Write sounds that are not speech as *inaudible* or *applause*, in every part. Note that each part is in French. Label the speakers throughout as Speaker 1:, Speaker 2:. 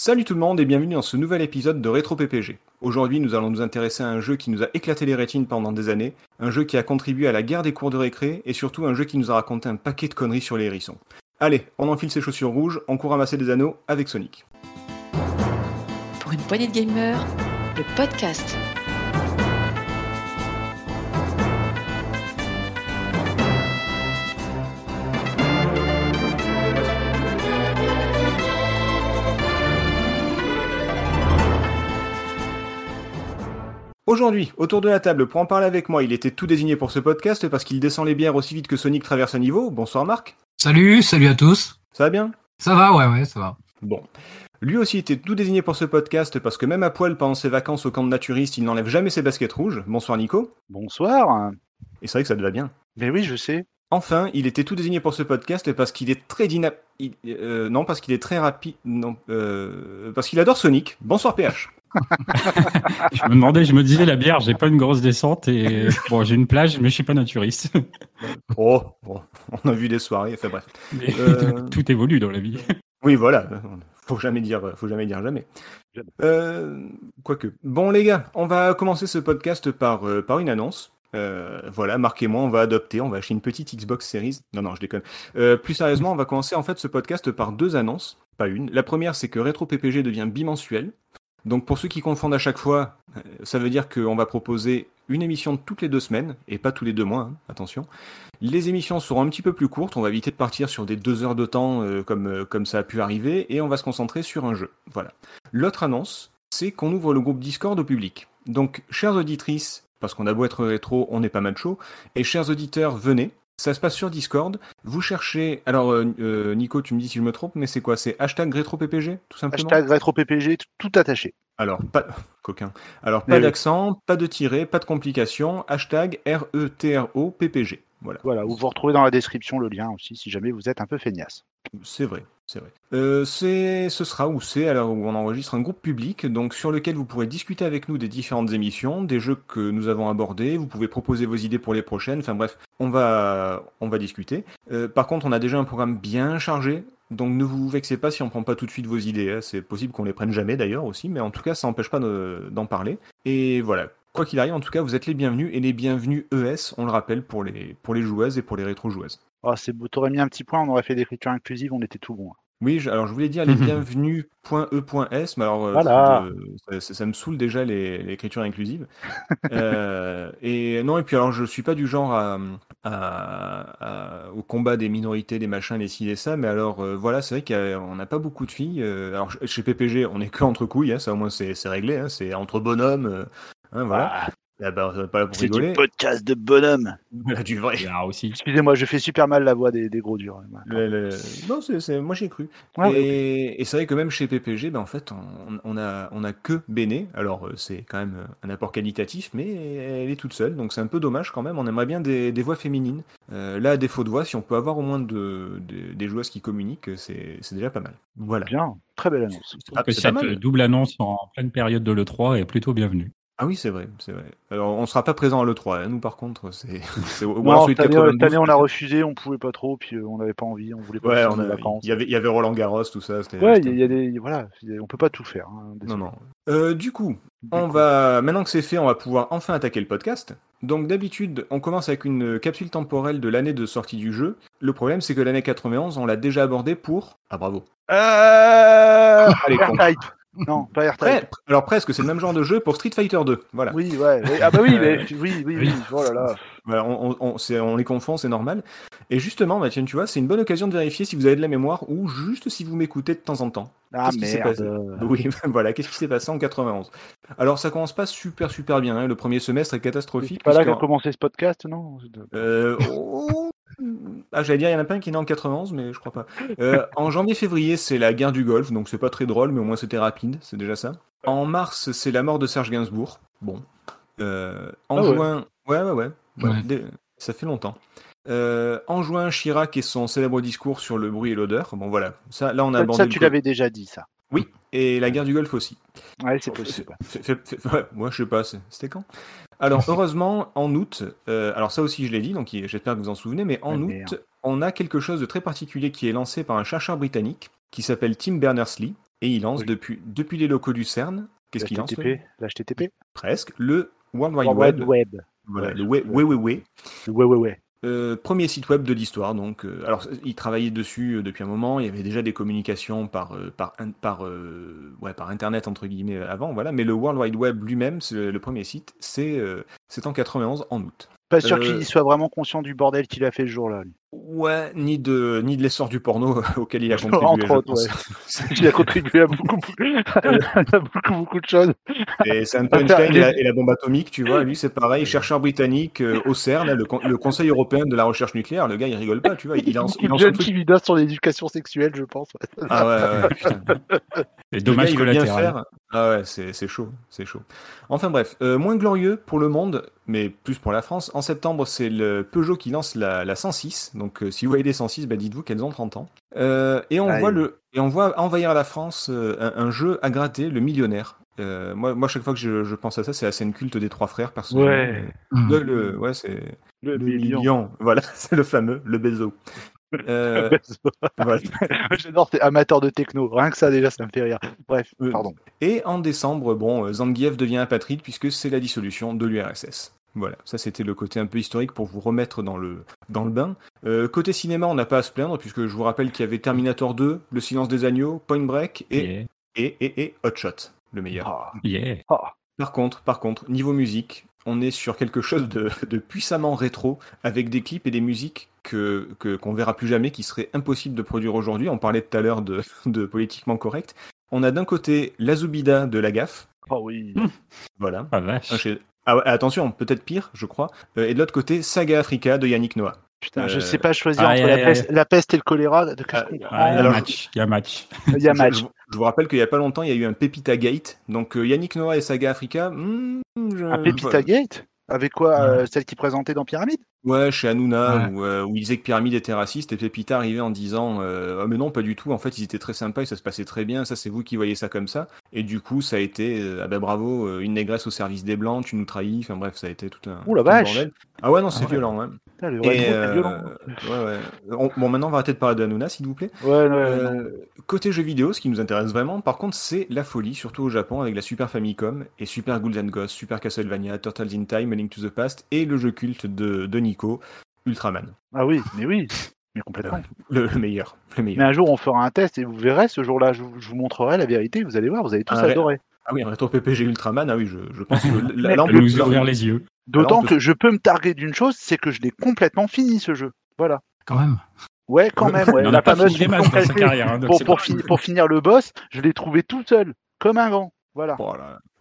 Speaker 1: Salut tout le monde et bienvenue dans ce nouvel épisode de Rétro PPG. Aujourd'hui, nous allons nous intéresser à un jeu qui nous a éclaté les rétines pendant des années, un jeu qui a contribué à la guerre des cours de récré et surtout un jeu qui nous a raconté un paquet de conneries sur les hérissons. Allez, on enfile ses chaussures rouges, on court ramasser des anneaux avec Sonic.
Speaker 2: Pour une poignée de gamers, le podcast.
Speaker 1: Aujourd'hui, autour de la table, pour en parler avec moi, il était tout désigné pour ce podcast parce qu'il descend les bières aussi vite que Sonic traverse un niveau. Bonsoir Marc.
Speaker 3: Salut, salut à tous.
Speaker 1: Ça va bien?
Speaker 3: Ça va, ouais, ouais, ça va.
Speaker 1: Bon. Lui aussi était tout désigné pour ce podcast parce que même à poil pendant ses vacances au camp de naturiste, il n'enlève jamais ses baskets rouges. Bonsoir Nico.
Speaker 4: Bonsoir.
Speaker 1: Et c'est vrai que ça te va bien.
Speaker 4: Mais oui, je sais.
Speaker 1: Enfin, il était tout désigné pour ce podcast parce qu'il est très dynamique. non, parce qu'il est très rapide. Non, euh, parce qu'il adore Sonic. Bonsoir PH. *laughs*
Speaker 5: je me demandais, je me disais, la bière, j'ai pas une grosse descente et bon, j'ai une plage, mais je suis pas naturiste.
Speaker 1: oh, bon, on a vu des soirées, enfin bref.
Speaker 5: Euh... Tout évolue dans la vie.
Speaker 1: Oui, voilà. Faut jamais dire, faut jamais dire jamais. Euh, quoique. Bon, les gars, on va commencer ce podcast par, euh, par une annonce. Euh, voilà, Marc et moi, on va adopter, on va acheter une petite Xbox Series. Non, non, je déconne. Euh, plus sérieusement, on va commencer en fait ce podcast par deux annonces, pas une. La première, c'est que Retro PPG devient bimensuel. Donc pour ceux qui confondent à chaque fois, ça veut dire qu'on va proposer une émission toutes les deux semaines, et pas tous les deux mois, hein, attention. Les émissions seront un petit peu plus courtes, on va éviter de partir sur des deux heures de temps euh, comme, euh, comme ça a pu arriver, et on va se concentrer sur un jeu. Voilà. L'autre annonce, c'est qu'on ouvre le groupe Discord au public. Donc, chères auditrices, parce qu'on a beau être rétro, on n'est pas macho, et chers auditeurs, venez, ça se passe sur Discord. Vous cherchez. Alors, euh, Nico, tu me dis si je me trompe, mais c'est quoi? C'est hashtag RétroPPG, tout simplement?
Speaker 4: Hashtag RétroPPG, tout attaché.
Speaker 1: Alors, pas. *laughs* Coquin. Alors, pas d'accent, pas de tiret, pas de complications. Hashtag R-E-T-R-O-P-P-G. Voilà.
Speaker 4: Voilà, vous vous retrouvez dans la description le lien aussi, si jamais vous êtes un peu feignasse.
Speaker 1: C'est vrai, c'est vrai. Euh, ce sera où c'est alors où on enregistre un groupe public, donc sur lequel vous pourrez discuter avec nous des différentes émissions, des jeux que nous avons abordés. Vous pouvez proposer vos idées pour les prochaines. Enfin bref, on va on va discuter. Euh, par contre, on a déjà un programme bien chargé. Donc ne vous vexez pas si on prend pas tout de suite vos idées. Hein. C'est possible qu'on les prenne jamais d'ailleurs aussi, mais en tout cas ça n'empêche pas d'en parler. Et voilà. Quoi qu'il arrive, en tout cas, vous êtes les bienvenus et les bienvenus ES, on le rappelle pour les pour les joueuses et pour les rétro-joueuses.
Speaker 4: Oh, c'est beau, t'aurais mis un petit point, on aurait fait l'écriture inclusive, on était tout bon.
Speaker 1: Oui, je, alors je voulais dire les *laughs* bienvenus.e.s, mais alors euh,
Speaker 4: voilà.
Speaker 1: euh, ça, ça, me saoule déjà l'écriture inclusive. *laughs* euh, et non, et puis alors je suis pas du genre à, à, à, au combat des minorités, des machins, les ci, les ça, mais alors euh, voilà, c'est vrai qu'on n'a pas beaucoup de filles. Euh, alors chez PPG, on est que entre couilles, hein, ça au moins c'est réglé, hein, c'est entre bonhommes. Hein, voilà.
Speaker 4: Ah.
Speaker 1: Ah bah, pas là pour rigoler.
Speaker 4: du podcast de bonhomme.
Speaker 1: Voilà, *laughs* du vrai.
Speaker 5: Ah, aussi.
Speaker 4: Excusez-moi, je fais super mal la voix des, des gros durs.
Speaker 1: Le, le... Non, c'est, moi j'ai cru. Ah, et, c'est vrai que même chez PPG, ben, en fait, on, on, a, on a que Béné. Alors c'est quand même un apport qualitatif, mais elle est toute seule, donc c'est un peu dommage quand même. On aimerait bien des, des voix féminines. Euh, là, à défaut de voix, si on peut avoir au moins de, de des joueuses qui communiquent, c'est, c'est déjà pas mal. Voilà.
Speaker 4: Bien, très belle annonce.
Speaker 5: Ah, que cette double annonce en pleine période de l'E3 est plutôt bienvenue.
Speaker 1: Ah oui, c'est vrai, c'est vrai. Alors, on sera pas présent à l'E3, hein. nous par contre, c'est. *laughs*
Speaker 4: cette année, on a refusé, on pouvait pas trop, puis on n'avait pas envie, on voulait pas
Speaker 1: ouais, on a. Il y avait, il y avait Roland Garros, tout ça.
Speaker 4: Ouais, il y, a des, voilà, on peut pas tout faire. Hein,
Speaker 1: non, non. Euh, du coup, on va, maintenant que c'est fait, on va pouvoir enfin attaquer le podcast. Donc d'habitude, on commence avec une capsule temporelle de l'année de sortie du jeu. Le problème, c'est que l'année 91, on l'a déjà abordé pour. Ah bravo.
Speaker 4: Euh... Allez, non, pas
Speaker 1: AirType. Alors presque, c'est le même genre de jeu pour Street Fighter 2. Voilà.
Speaker 4: Oui, ouais. ouais. Ah bah oui, mais *laughs* oui, oui, oui. Oh là là.
Speaker 1: Voilà, on, on, on, les confond, c'est normal. Et justement, tiens, tu vois, c'est une bonne occasion de vérifier si vous avez de la mémoire ou juste si vous m'écoutez de temps en temps.
Speaker 4: Ah merde.
Speaker 1: Oui, *laughs* voilà, qu'est-ce qui s'est passé en 91 Alors ça commence pas super super bien. Hein. Le premier semestre est catastrophique.
Speaker 4: C'est pas là qu'a commencé ce podcast, non?
Speaker 1: Euh, oh... Ah, j'allais dire, il y en a pas un qui est né en 91, mais je crois pas. Euh, en janvier-février, c'est la guerre du Golfe, donc c'est pas très drôle, mais au moins c'était rapide, c'est déjà ça. En mars, c'est la mort de Serge Gainsbourg. Bon. Euh, en ah juin, ouais, ouais, ouais. ouais. Ouais. Ça fait longtemps. Euh, en juin, Chirac et son célèbre discours sur le bruit et l'odeur. Bon, voilà. Ça, là, on a abordé.
Speaker 4: Ça, tu l'avais déjà dit, ça.
Speaker 1: Oui, et la guerre du Golfe aussi.
Speaker 4: Ouais, c'est possible.
Speaker 1: Ouais, moi, je sais pas, c'était quand? Alors, *laughs* heureusement, en août, euh, alors ça aussi, je l'ai dit, donc j'espère que vous en souvenez, mais en ouais, août, on a quelque chose de très particulier qui est lancé par un chercheur britannique qui s'appelle Tim Berners-Lee. Et il lance
Speaker 4: Oui.
Speaker 1: depuis, depuis les locaux du CERN, qu'est-ce qu'il lance
Speaker 4: L'HTTP L'HTTP
Speaker 1: Presque, le World Wide
Speaker 4: World
Speaker 1: Web.
Speaker 4: Web.
Speaker 1: Voilà, le ouais,
Speaker 4: ouais.
Speaker 1: ouais, ouais, ouais.
Speaker 4: Ouais, ouais, ouais.
Speaker 1: Euh, premier site web de l'histoire, donc. euh, alors, il travaillait dessus euh, depuis un moment. Il y avait déjà des communications par euh, par in- par euh, ouais par internet entre guillemets euh, avant, voilà. Mais le World Wide Web lui-même, le premier site, c'est euh, c'est en 91 en août.
Speaker 4: Pas sûr
Speaker 1: Euh,
Speaker 4: qu'il soit vraiment conscient du bordel qu'il a fait ce jour-là. lui.
Speaker 1: Ouais, ni de ni de l'essor du porno auquel il a *laughs* contribué.
Speaker 4: Entre autres. Il a contribué à beaucoup, beaucoup, *laughs* à beaucoup, beaucoup de choses.
Speaker 1: Et c'est Einstein et
Speaker 4: les-
Speaker 1: la, et la bombe atomique, tu vois. Lui, c'est pareil, chercheur britannique euh, au CERN, le, le Conseil européen de la recherche nucléaire. Le gars, il rigole pas, tu vois. Il lance, il
Speaker 4: Beaucoup *laughs*
Speaker 1: lance
Speaker 4: de
Speaker 1: un
Speaker 4: jeunes
Speaker 1: truc.
Speaker 4: qui lui donnent sur l'éducation sexuelle, je pense.
Speaker 1: Ah ouais, ouais, putain.
Speaker 5: Et
Speaker 1: Le
Speaker 5: dommage
Speaker 1: gars, il veut bien
Speaker 5: collatéral.
Speaker 1: faire. Ah ouais, c'est c'est chaud, c'est chaud. Enfin bref, euh, moins glorieux pour le monde, mais plus pour la France. En septembre, c'est le Peugeot qui lance la, la 106. Donc euh, si vous voyez des 106, bah, dites-vous qu'elles ont 30 ans. Euh, et on
Speaker 4: Aïe.
Speaker 1: voit le et on voit envahir la France euh, un, un jeu à gratter, le millionnaire. Euh, moi, moi, chaque fois que je, je pense à ça, c'est la scène culte des trois frères, personnellement.
Speaker 4: Ouais.
Speaker 3: Hmm.
Speaker 1: Le, le- ouais, c'est
Speaker 4: Le,
Speaker 1: le
Speaker 4: million.
Speaker 1: million. Voilà, *laughs* c'est le fameux, le Bezo. Euh, *laughs* voilà. *laughs*
Speaker 4: J'adore, t'es amateur de techno. Rien que ça, déjà, ça me fait rire. Bref, pardon.
Speaker 1: Et en décembre, bon, Zanguiev devient apatride puisque c'est la dissolution de l'URSS. Voilà, ça c'était le côté un peu historique pour vous remettre dans le, dans le bain. Euh, côté cinéma, on n'a pas à se plaindre puisque je vous rappelle qu'il y avait Terminator 2, Le Silence des Agneaux, Point Break et,
Speaker 5: Yeah.
Speaker 1: et, et, et Hot Shot, le meilleur.
Speaker 4: Ah,
Speaker 5: Yeah.
Speaker 4: ah.
Speaker 1: Par contre, par contre, niveau musique, on est sur quelque chose de, de puissamment rétro, avec des clips et des musiques que que- qu'on verra plus jamais, qui serait impossible de produire aujourd'hui. On parlait tout à l'heure de, de politiquement correct. On a d'un côté la Zubida de la gaffe,
Speaker 4: Oh oui.
Speaker 1: voilà.
Speaker 5: Ah vache.
Speaker 1: Un chez- Ah ouais, attention, peut-être pire, je crois. Euh, et de l'autre côté, Saga Africa de Yannick Noah.
Speaker 4: Putain, je
Speaker 1: Euh,
Speaker 4: sais pas choisir entre la, peste, la peste et le choléra.
Speaker 1: Ah,
Speaker 5: Ah, il y a
Speaker 1: alors,
Speaker 5: match. Il y a match. *laughs*
Speaker 4: Il y a
Speaker 1: Je-
Speaker 4: match.
Speaker 1: Je, je vous rappelle qu'il y a pas longtemps, il y a eu un Pepita Gate. Donc euh, Yannick Noah et Saga Africa. hmm, je-
Speaker 4: Un Pépita Gate Avec quoi euh, Celle qui présentait dans Pyramide?
Speaker 1: Ouais, chez Hanouna,
Speaker 3: Ouais.
Speaker 1: où, euh, où il disait que Pyramide était raciste, et Pépita arrivait en disant euh, Ah, mais non, pas du tout, en fait, ils étaient très sympas et ça se passait très bien, ça c'est vous qui voyez ça comme ça. Et du coup, ça a été euh, Ah ben bravo, euh, une négresse au service des Blancs, tu nous trahis, enfin bref, ça a été tout un.
Speaker 4: Ouh la vache.
Speaker 1: bordel. Ah ouais, non, c'est
Speaker 5: Ah ouais.
Speaker 1: violent, hein.
Speaker 4: Putain, le
Speaker 1: Et, euh,
Speaker 4: violent.
Speaker 1: ouais, ouais. On- bon, maintenant, on va arrêter de parler de Hanouna, s'il vous plaît.
Speaker 4: Ouais, ouais, non.
Speaker 1: Euh, côté jeux vidéo, ce qui nous intéresse vraiment, par contre, c'est la folie, surtout au Japon, avec la Super Famicom et Super Ghouls and Ghosts, Super Castlevania, Turtles in Time, A Link to the Past et le jeu culte de, de Nico, Ultraman.
Speaker 4: Ah oui, mais oui. Mais complètement.
Speaker 1: Le, le meilleur, le
Speaker 4: Mais un jour, on fera un test et vous verrez, ce jour-là, je, vous- je vous montrerai la vérité. Vous allez voir, vous allez tous adorer.
Speaker 1: Ah oui, un rétro PPG Ultraman, ah oui, je, je pense que
Speaker 4: Mais-
Speaker 1: là, on
Speaker 5: Ça
Speaker 1: peut-
Speaker 5: nous ouvrir les yeux.
Speaker 4: D'autant que je peux me targuer d'une chose, c'est que je l'ai complètement fini ce jeu. Voilà.
Speaker 3: Quand même.
Speaker 4: Ouais, quand même. Ouais.
Speaker 5: Il n'en
Speaker 4: La fameuse
Speaker 5: fini des matchs dans sa *laughs* carrière. hein, donc
Speaker 4: pour, finir le boss, je l'ai trouvé tout seul, comme un grand. Voilà.
Speaker 1: Oh.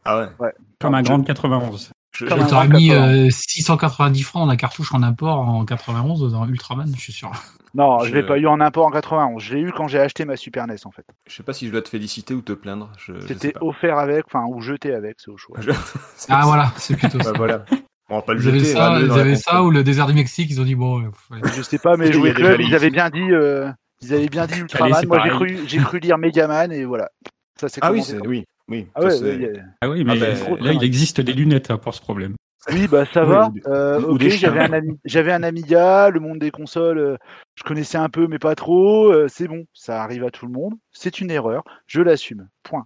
Speaker 1: Ah ouais.
Speaker 5: Comme un grand de 91.
Speaker 1: Je- je-
Speaker 3: T'aurais mis
Speaker 4: 80.
Speaker 3: euh, 690 francs en la cartouche en import en 91 dans Ultraman, je suis sûr.
Speaker 4: Non, je
Speaker 1: Je-
Speaker 4: l'ai pas eu en import en 91. Je l'ai eu quand j'ai acheté ma Super NES en fait.
Speaker 1: je sais pas si je dois te féliciter ou te plaindre.
Speaker 4: C'était offert avec, enfin, ou jeté avec, c'est au choix.
Speaker 3: Ah *laughs* voilà, c'est plutôt ça.
Speaker 1: Bah, voilà. On va pas le
Speaker 3: Ils avaient
Speaker 1: jeter.
Speaker 3: ça, ils
Speaker 1: la
Speaker 3: avaient ça ou le désert du Mexique, ils ont dit bon, euh,
Speaker 4: Je sais pas, mais Club, ils avaient bien dit, euh, ils avaient bien dit Ultraman. Moi, j'ai cru, j'ai cru lire Megaman et voilà. Ça c'est
Speaker 1: Ah oui, c'est oui, oui.
Speaker 4: Ah
Speaker 1: ça,
Speaker 4: ouais, ouais,
Speaker 5: Ah oui, mais
Speaker 1: Ah ben,
Speaker 5: là, il existe des lunettes hein, pour ce problème.
Speaker 4: Oui, bah ça va. Euh, ok, j'avais un, Ami- j'avais un Amiga, le monde des consoles, euh, je connaissais un peu, mais pas trop. euh, c'est bon, ça arrive à tout le monde. C'est une erreur, je l'assume. Point.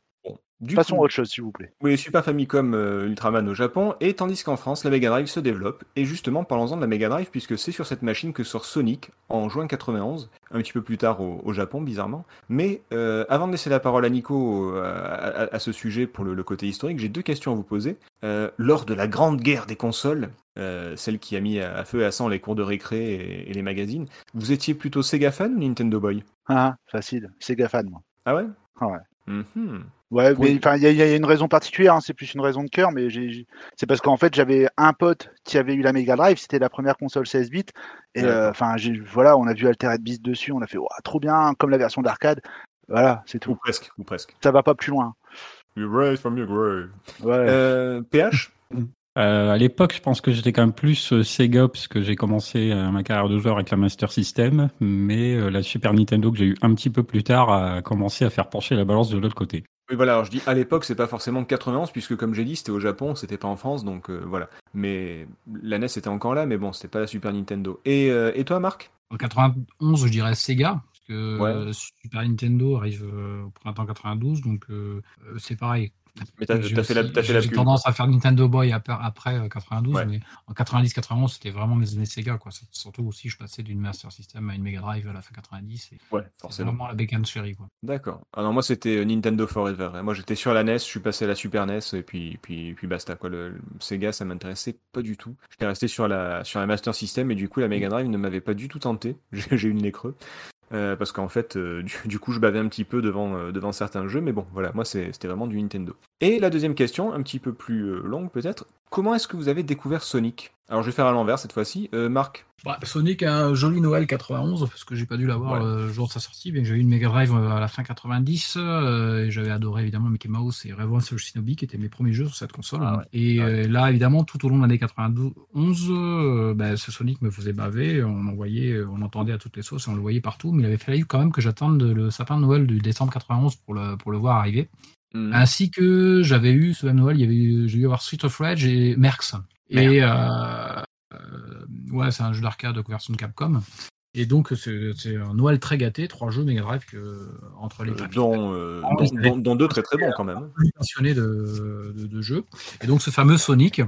Speaker 1: Du
Speaker 4: Passons à
Speaker 1: coup,
Speaker 4: autre chose, s'il vous plaît.
Speaker 1: Oui, Super Famicom euh, Ultraman au Japon, et tandis qu'en France, la Mega Drive se développe. Et justement, parlons-en de la Mega Drive, puisque c'est sur cette machine que sort Sonic en juin 91, un petit peu plus tard au, au Japon, bizarrement. Mais euh, avant de laisser la parole à Nico euh, à, à- à ce sujet pour le, le côté historique, j'ai deux questions à vous poser. Euh, lors de la grande guerre des consoles, celle qui a mis à, à feu et à sang les cours de récré et, et les magazines, vous étiez plutôt Sega fan ou Nintendo Boy?
Speaker 4: Ah, facile, Sega fan, moi.
Speaker 1: Ah ouais?
Speaker 4: Ah ouais. Ouais,
Speaker 1: Pour-
Speaker 4: mais enfin, il y, a- il y a une raison particulière, hein, c'est plus une raison de cœur, mais c'est parce qu'en fait, j'avais un pote qui avait eu la Mega Drive, c'était la première console 16 bits, et euh, enfin, voilà, on a vu Altered Beast dessus, on a fait, trop bien, comme la version d'arcade. Voilà, c'est
Speaker 1: Ou
Speaker 4: tout.
Speaker 1: presque, ou presque.
Speaker 4: Ça va pas plus loin.
Speaker 1: You rise from your grave.
Speaker 4: Ouais.
Speaker 1: Euh, PH
Speaker 5: Euh, à l'époque, je pense que j'étais quand même plus euh, Sega parce que j'ai commencé euh, ma carrière de joueur avec la Master System, mais euh, la Super Nintendo que j'ai eu un petit peu plus tard a commencé à faire pencher la balance de l'autre côté.
Speaker 1: Oui, voilà, alors je dis à l'époque, c'est pas forcément 91, puisque comme j'ai dit, c'était au Japon, c'était pas en France, donc euh, voilà. Mais la NES était encore là, mais bon, c'était pas la Super Nintendo. Et, euh, et toi, Marc?
Speaker 3: En 91, je dirais Sega, parce que
Speaker 1: Ouais.
Speaker 3: Super Nintendo arrive au printemps 92, donc c'est pareil.
Speaker 1: Mais t'as
Speaker 3: J'ai
Speaker 1: t'as fait la,
Speaker 3: aussi-
Speaker 1: t'as fait la
Speaker 3: j'ai
Speaker 1: pub.
Speaker 3: tendance à faire Nintendo Boy après, après euh, 92,
Speaker 1: Ouais.
Speaker 3: mais en 90-91, c'était vraiment mes années Sega. Quoi. Surtout aussi, je passais d'une Master System à une Mega Drive à la fin 90. et
Speaker 1: Ouais,
Speaker 3: C'est
Speaker 1: forcément.
Speaker 3: vraiment la bécane chérie. Quoi.
Speaker 1: D'accord. Ah non, moi c'était euh, Nintendo Forever. Moi j'étais sur la NES, je suis passé à la Super NES et puis puis puis basta quoi. Le, le Sega ça m'intéressait pas du tout. J'étais resté sur la sur la Master System et du coup la Mega Drive ne m'avait pas du tout tenté. *laughs* J'ai j'ai eu le nez creux. Euh, parce qu'en fait, euh, *laughs* du, coup, je bavais un petit peu devant, euh, devant certains jeux, mais bon, voilà, moi, c'était vraiment du Nintendo. Et la deuxième question, un petit peu plus longue peut-être, comment est-ce que vous avez découvert Sonic? Alors, je vais faire à l'envers cette fois-ci. Marc
Speaker 3: Bah, Sonic a un joli Noël 91, parce que j'ai pas dû l'avoir
Speaker 1: Ouais.
Speaker 3: le jour de sa sortie, bien que j'avais eu une Mega Drive euh, à la fin 90, euh, et j'avais adoré évidemment Mickey Mouse et of Shinobi, qui étaient mes premiers jeux sur cette console.
Speaker 1: Ah ouais.
Speaker 3: Et
Speaker 1: Ouais.
Speaker 3: euh, là, évidemment, tout au long de l'année 91, euh, bah, ce Sonic me faisait baver, on euh, on entendait à toutes les sauces, et on le voyait partout, mais il avait fallu quand même que j'attende le sapin de Noël du décembre 91 pour le, pour le voir arriver.
Speaker 1: Hmm.
Speaker 3: Ainsi que j'avais eu ce même Noël, il y avait eu- j'ai eu avoir Street of Rage et Merx. Et euh, euh, ouais, c'est un jeu d'arcade de version de Capcom. Et donc c'est un Noël très gâté, trois jeux Mega Drive que, entre les
Speaker 1: Euh, dont, euh, dont, dont- dont deux très très bons quand même.
Speaker 3: passionné de, de, de jeux. Et donc ce fameux Sonic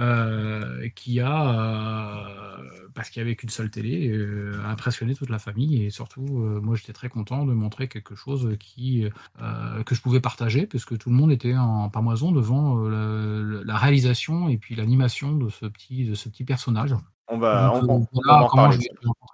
Speaker 3: euh, qui a, euh, parce qu'il n'y avait qu'une seule télé, a impressionné toute la famille. Et surtout, moi j'étais très content de montrer quelque chose qui, que je pouvais partager, puisque tout le monde était en pamoison devant la, la réalisation et puis l'animation de ce petit, de ce petit personnage.
Speaker 1: On va,
Speaker 3: Donc,
Speaker 1: on, on-
Speaker 3: euh,
Speaker 1: on va en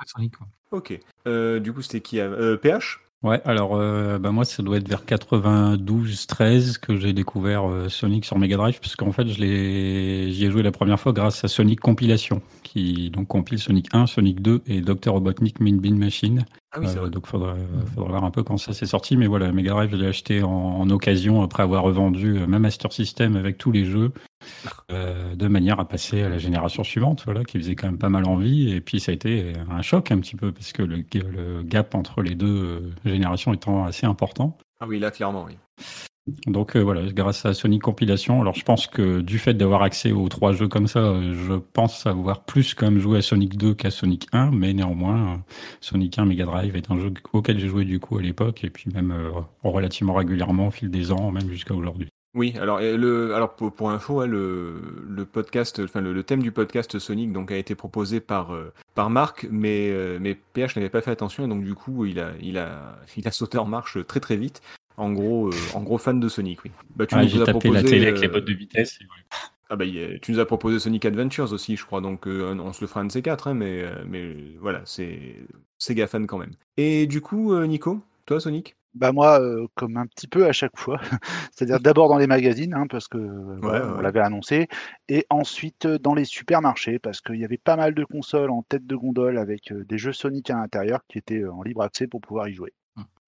Speaker 3: Sonic. quoi.
Speaker 1: Ok. Euh, du coup, c'était qui euh, PH
Speaker 5: Ouais, alors euh, bah moi ça doit être vers 92-13 que j'ai découvert euh, Sonic sur Mega Drive, parce qu'en fait je l'ai, j'y ai joué la première fois grâce à Sonic Compilation, qui donc compile Sonic 1, Sonic 2 et Dr Robotnik Mean Bean Machine.
Speaker 1: Ah oui,
Speaker 5: Euh, donc faudra, faudra voir un peu quand ça s'est sorti, mais voilà, Mega Drive je l'ai acheté en, en occasion après avoir revendu euh, ma Master System avec tous les jeux, euh, de manière à passer à la génération suivante, voilà, qui faisait quand même pas mal envie, et puis ça a été un choc un petit peu, parce que le, le gap entre les deux euh, générations étant assez important.
Speaker 1: Ah oui, là, clairement, oui.
Speaker 5: Donc euh, voilà, grâce à Sonic Compilation, alors je pense que du fait d'avoir accès aux trois jeux comme ça, euh, je pense avoir plus quand même joué à Sonic 2 qu'à Sonic 1, mais néanmoins, euh, Sonic 1 Mega Drive est un jeu auquel j'ai joué du coup à l'époque, et puis même relativement régulièrement au fil des ans, même jusqu'à aujourd'hui.
Speaker 1: Oui, alors, pour, info, hein, le, podcast, enfin le, thème du podcast Sonic donc a été proposé par Marc, mais mais PH n'avait pas fait attention et donc du coup il a il a il a sauté en marche très très vite. En gros, euh, en gros fan de Sonic, oui. Bah, tu
Speaker 5: Ah,
Speaker 1: nous
Speaker 5: j'ai
Speaker 1: as
Speaker 5: tapé la
Speaker 1: proposé,
Speaker 5: télé avec
Speaker 1: euh,
Speaker 5: les bottes de vitesse. et voilà.
Speaker 1: Ah bah, tu nous as proposé Sonic Adventures aussi, je crois, donc euh, on se le fera un de ces quatre, hein, mais, euh, mais voilà, c'est Sega fan quand même. Et du coup, euh, Nico, toi Sonic?
Speaker 4: Bah moi, euh, comme un petit peu à chaque fois, *laughs* c'est-à-dire d'abord dans les magazines, hein, parce que euh,
Speaker 1: ouais,
Speaker 4: on
Speaker 1: ouais.
Speaker 4: l'avait annoncé, et ensuite dans les supermarchés, parce qu'il y avait pas mal de consoles en tête de gondole avec euh, des jeux Sonic à l'intérieur qui étaient euh, en libre accès pour pouvoir y jouer.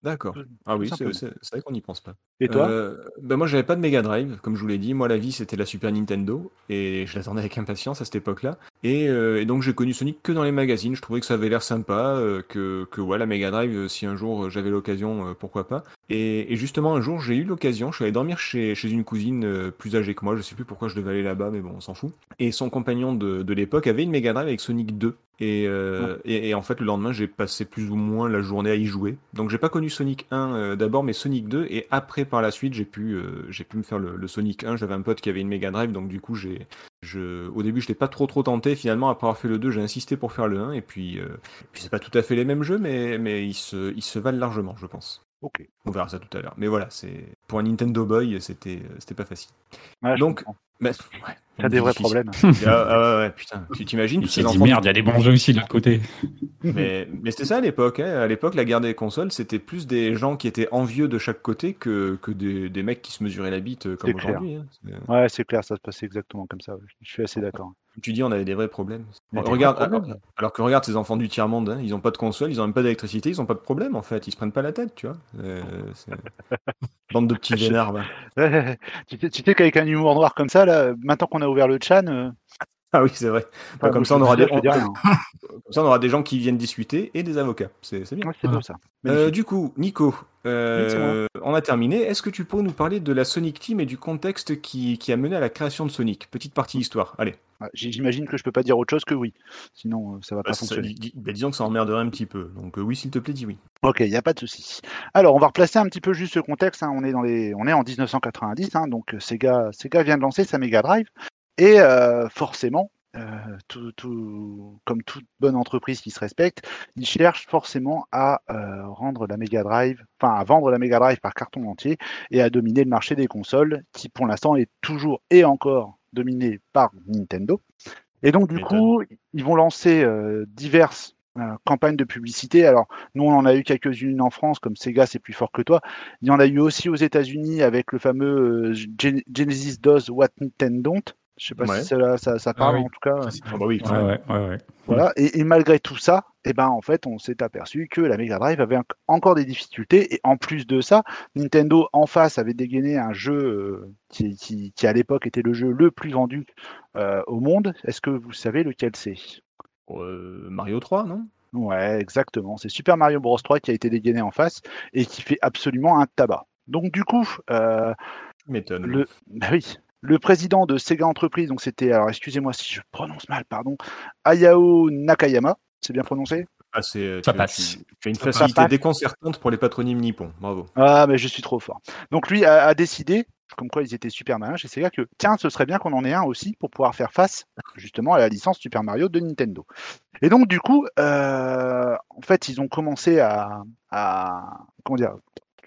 Speaker 1: D'accord. Ah
Speaker 4: tout
Speaker 1: oui, c'est
Speaker 4: simplement.
Speaker 1: c'est- c'est vrai qu'on n'y pense pas.
Speaker 4: Et toi?
Speaker 1: Euh, ben moi, j'avais pas de Mega Drive, comme je vous l'ai dit. Moi, la vie, c'était la Super Nintendo, et je l'attendais avec impatience à cette époque-là. Et, euh, et donc, j'ai connu Sonic que dans les magazines. Je trouvais que ça avait l'air sympa, euh, que, que ouais, la Mega Drive, euh, si un jour euh, j'avais l'occasion, euh, pourquoi pas. Et, et justement, un jour, j'ai eu l'occasion. Je suis allé dormir chez, chez une cousine euh, plus âgée que moi. Je sais plus pourquoi je devais aller là-bas, mais bon, on s'en fout. Et son compagnon de, de l'époque avait une Mega Drive avec Sonic 2. Et, euh, et, et en fait, le lendemain, j'ai passé plus ou moins la journée à y jouer. Donc, j'ai pas connu Sonic 1 euh, d'abord, mais Sonic 2. Et après, par la suite, j'ai pu, euh, j'ai pu me faire le, le Sonic 1. J'avais un pote qui avait une Mega Drive, donc du coup, j'ai, je, au début, je n'étais pas trop trop tenté. Finalement, après avoir fait le 2, j'ai insisté pour faire le 1. Et puis, euh, puis c'est pas tout à fait les mêmes jeux, mais, mais ils, se, ils se valent largement, je pense.
Speaker 4: Ok.
Speaker 1: On verra ça tout à l'heure. Mais voilà, c'est pour un Nintendo Boy, c'était, c'était pas facile.
Speaker 4: Ouais,
Speaker 1: Donc, ouais,
Speaker 4: T'as des vrais
Speaker 1: difficile.
Speaker 4: problèmes.
Speaker 1: Ah, ouais, ouais, putain, tu t'imagines
Speaker 5: Il
Speaker 1: tous
Speaker 5: s'est
Speaker 1: ces
Speaker 5: dit merde, il y a des bons jeux aussi de l'autre côté. *laughs*
Speaker 1: Mais, mais c'était ça à l'époque. Hein. À l'époque, la guerre des consoles, c'était plus des gens qui étaient envieux de chaque côté que, que des, des mecs qui se mesuraient la bite euh, comme aujourd'hui. hein. C'est-
Speaker 4: Ouais, c'est clair, ça se passait exactement comme ça. ouais. Je suis assez d'accord.
Speaker 1: Comme tu dis, on avait des vrais problèmes.
Speaker 4: Des
Speaker 1: regarde,
Speaker 4: problèmes.
Speaker 1: alors, alors que regarde ces enfants du tiers-monde, hein, ils n'ont pas de console, ils n'ont même pas d'électricité, ils n'ont pas de problème en fait. Ils se prennent pas la tête, tu vois. Euh, Bande de petits *laughs* vénards. *laughs*
Speaker 4: tu sais, qu'avec un humour noir comme ça, là, maintenant qu'on a ouvert le chan, euh, *laughs*
Speaker 1: Ah oui, c'est vrai. Bah, comme, ça, on aura des, *coughs* comme ça, on aura des gens qui viennent discuter et des avocats. C'est bien.
Speaker 4: Ouais, c'est
Speaker 3: Voilà.
Speaker 4: beau ça.
Speaker 1: Euh, du coup, Nico, euh, on a terminé. Est-ce que tu pourrais nous parler de la Sonic Team et du contexte qui, qui a mené à la création de Sonic? Petite partie histoire. Allez.
Speaker 4: Ouais, J'imagine que je peux pas dire autre chose que oui. Sinon, euh, ça va
Speaker 1: Bah,
Speaker 4: pas
Speaker 1: ça-
Speaker 4: fonctionner.
Speaker 1: dis- bah, disons que ça emmerderait un petit peu. Donc euh, oui, s'il te plaît, dis oui.
Speaker 4: Ok, il n'y a pas de souci. Alors, on va replacer un petit peu juste ce contexte. hein. On, est dans les... on est en 1990, hein, donc euh, Sega, Sega vient de lancer sa Mega Drive. Et euh, forcément, euh, tout, tout- comme toute bonne entreprise qui se respecte, ils cherchent forcément à euh, rendre la Mega Drive, enfin à vendre la Mega Drive par carton entier et à dominer le marché des consoles, qui pour l'instant est toujours et encore dominé par Nintendo. Et donc, du coup, ils vont lancer euh, diverses euh, campagnes de publicité. Alors, nous, on en a eu quelques-unes en France, comme Sega, c'est plus fort que toi. Il y en a eu aussi aux États-Unis avec le fameux euh, Gen- Genesis Does What Nintendo Don't. Je sais pas
Speaker 1: Ouais.
Speaker 4: si cela, ça, ça parle
Speaker 3: oui.
Speaker 4: en tout cas.
Speaker 1: Ah bah oui, quand
Speaker 5: Ouais,
Speaker 1: même.
Speaker 5: ouais, ouais, ouais.
Speaker 4: Voilà. Et, et malgré tout ça, eh ben, en fait, on s'est aperçu que la Mega Drive avait en- encore des difficultés. Et en plus de ça, Nintendo en face avait dégainé un jeu euh, qui, qui- qui, à l'époque était le jeu le plus vendu euh, au monde. Est-ce que vous savez lequel c'est?
Speaker 1: Euh, Mario 3, non?
Speaker 4: Ouais, exactement. C'est Super Mario Bros 3 qui a été dégainé en face et qui fait absolument un tabac. Donc du coup, euh, le, bah oui, le président de Sega Entreprise, donc c'était, alors excusez-moi si je prononce mal, pardon, Hayao Nakayama, c'est bien prononcé?
Speaker 1: Ah, c'est,
Speaker 5: Ça
Speaker 1: tu,
Speaker 5: passe.
Speaker 1: Tu, tu as une
Speaker 3: Ça
Speaker 1: facilité
Speaker 4: passe.
Speaker 1: déconcertante pour les patronymes nippons. Bravo.
Speaker 4: Ah, mais je suis trop fort. Donc lui a, a décidé, comme quoi ils étaient super malins chez Sega, que tiens, ce serait bien qu'on en ait un aussi pour pouvoir faire face justement à la licence Super Mario de Nintendo. Et donc du coup, euh, en fait, ils ont commencé à, à comment dire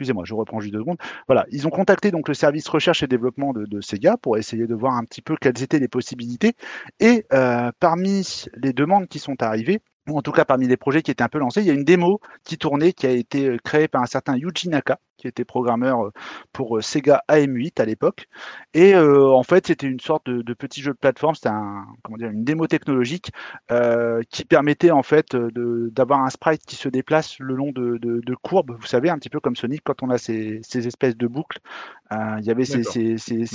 Speaker 4: Excusez-moi, je reprends juste deux secondes. Voilà, ils ont contacté donc le service recherche et développement de, Sega pour essayer de voir un petit peu quelles étaient les possibilités. Et euh, parmi les demandes qui sont arrivées, ou en tout cas parmi les projets qui étaient un peu lancés, il y a une démo qui tournait, qui a été euh, créée par un certain Yuji Naka, qui était programmeur euh, pour euh, Sega AM8 à l'époque. Et euh, en fait, c'était une sorte de, de petit jeu de plateforme, c'était un, comment dire, une démo technologique euh, qui permettait en fait d'avoir un sprite qui se déplace le long de, de- de courbes. Vous savez, un petit peu comme Sonic quand on a ces, ces espèces de boucles. Euh, il y avait ces,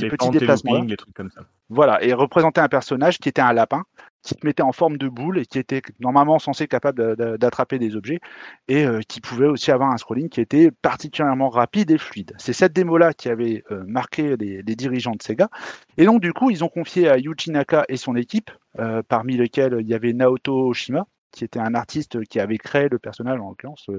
Speaker 4: petits déplacements.
Speaker 1: looping, les trucs comme ça.
Speaker 4: Voilà, et représentait un personnage qui était un lapin, qui se mettait en forme de boule et qui était normalement censé capable d'attraper des objets et euh, qui pouvait aussi avoir un scrolling qui était particulièrement rapide et fluide. C'est cette démo-là qui avait euh, marqué les, dirigeants de Sega. Et donc, du coup, ils ont confié à Yuji Naka et son équipe, euh, parmi lesquels il y avait Naoto Oshima, qui était un artiste qui avait créé le personnage, en l'occurrence,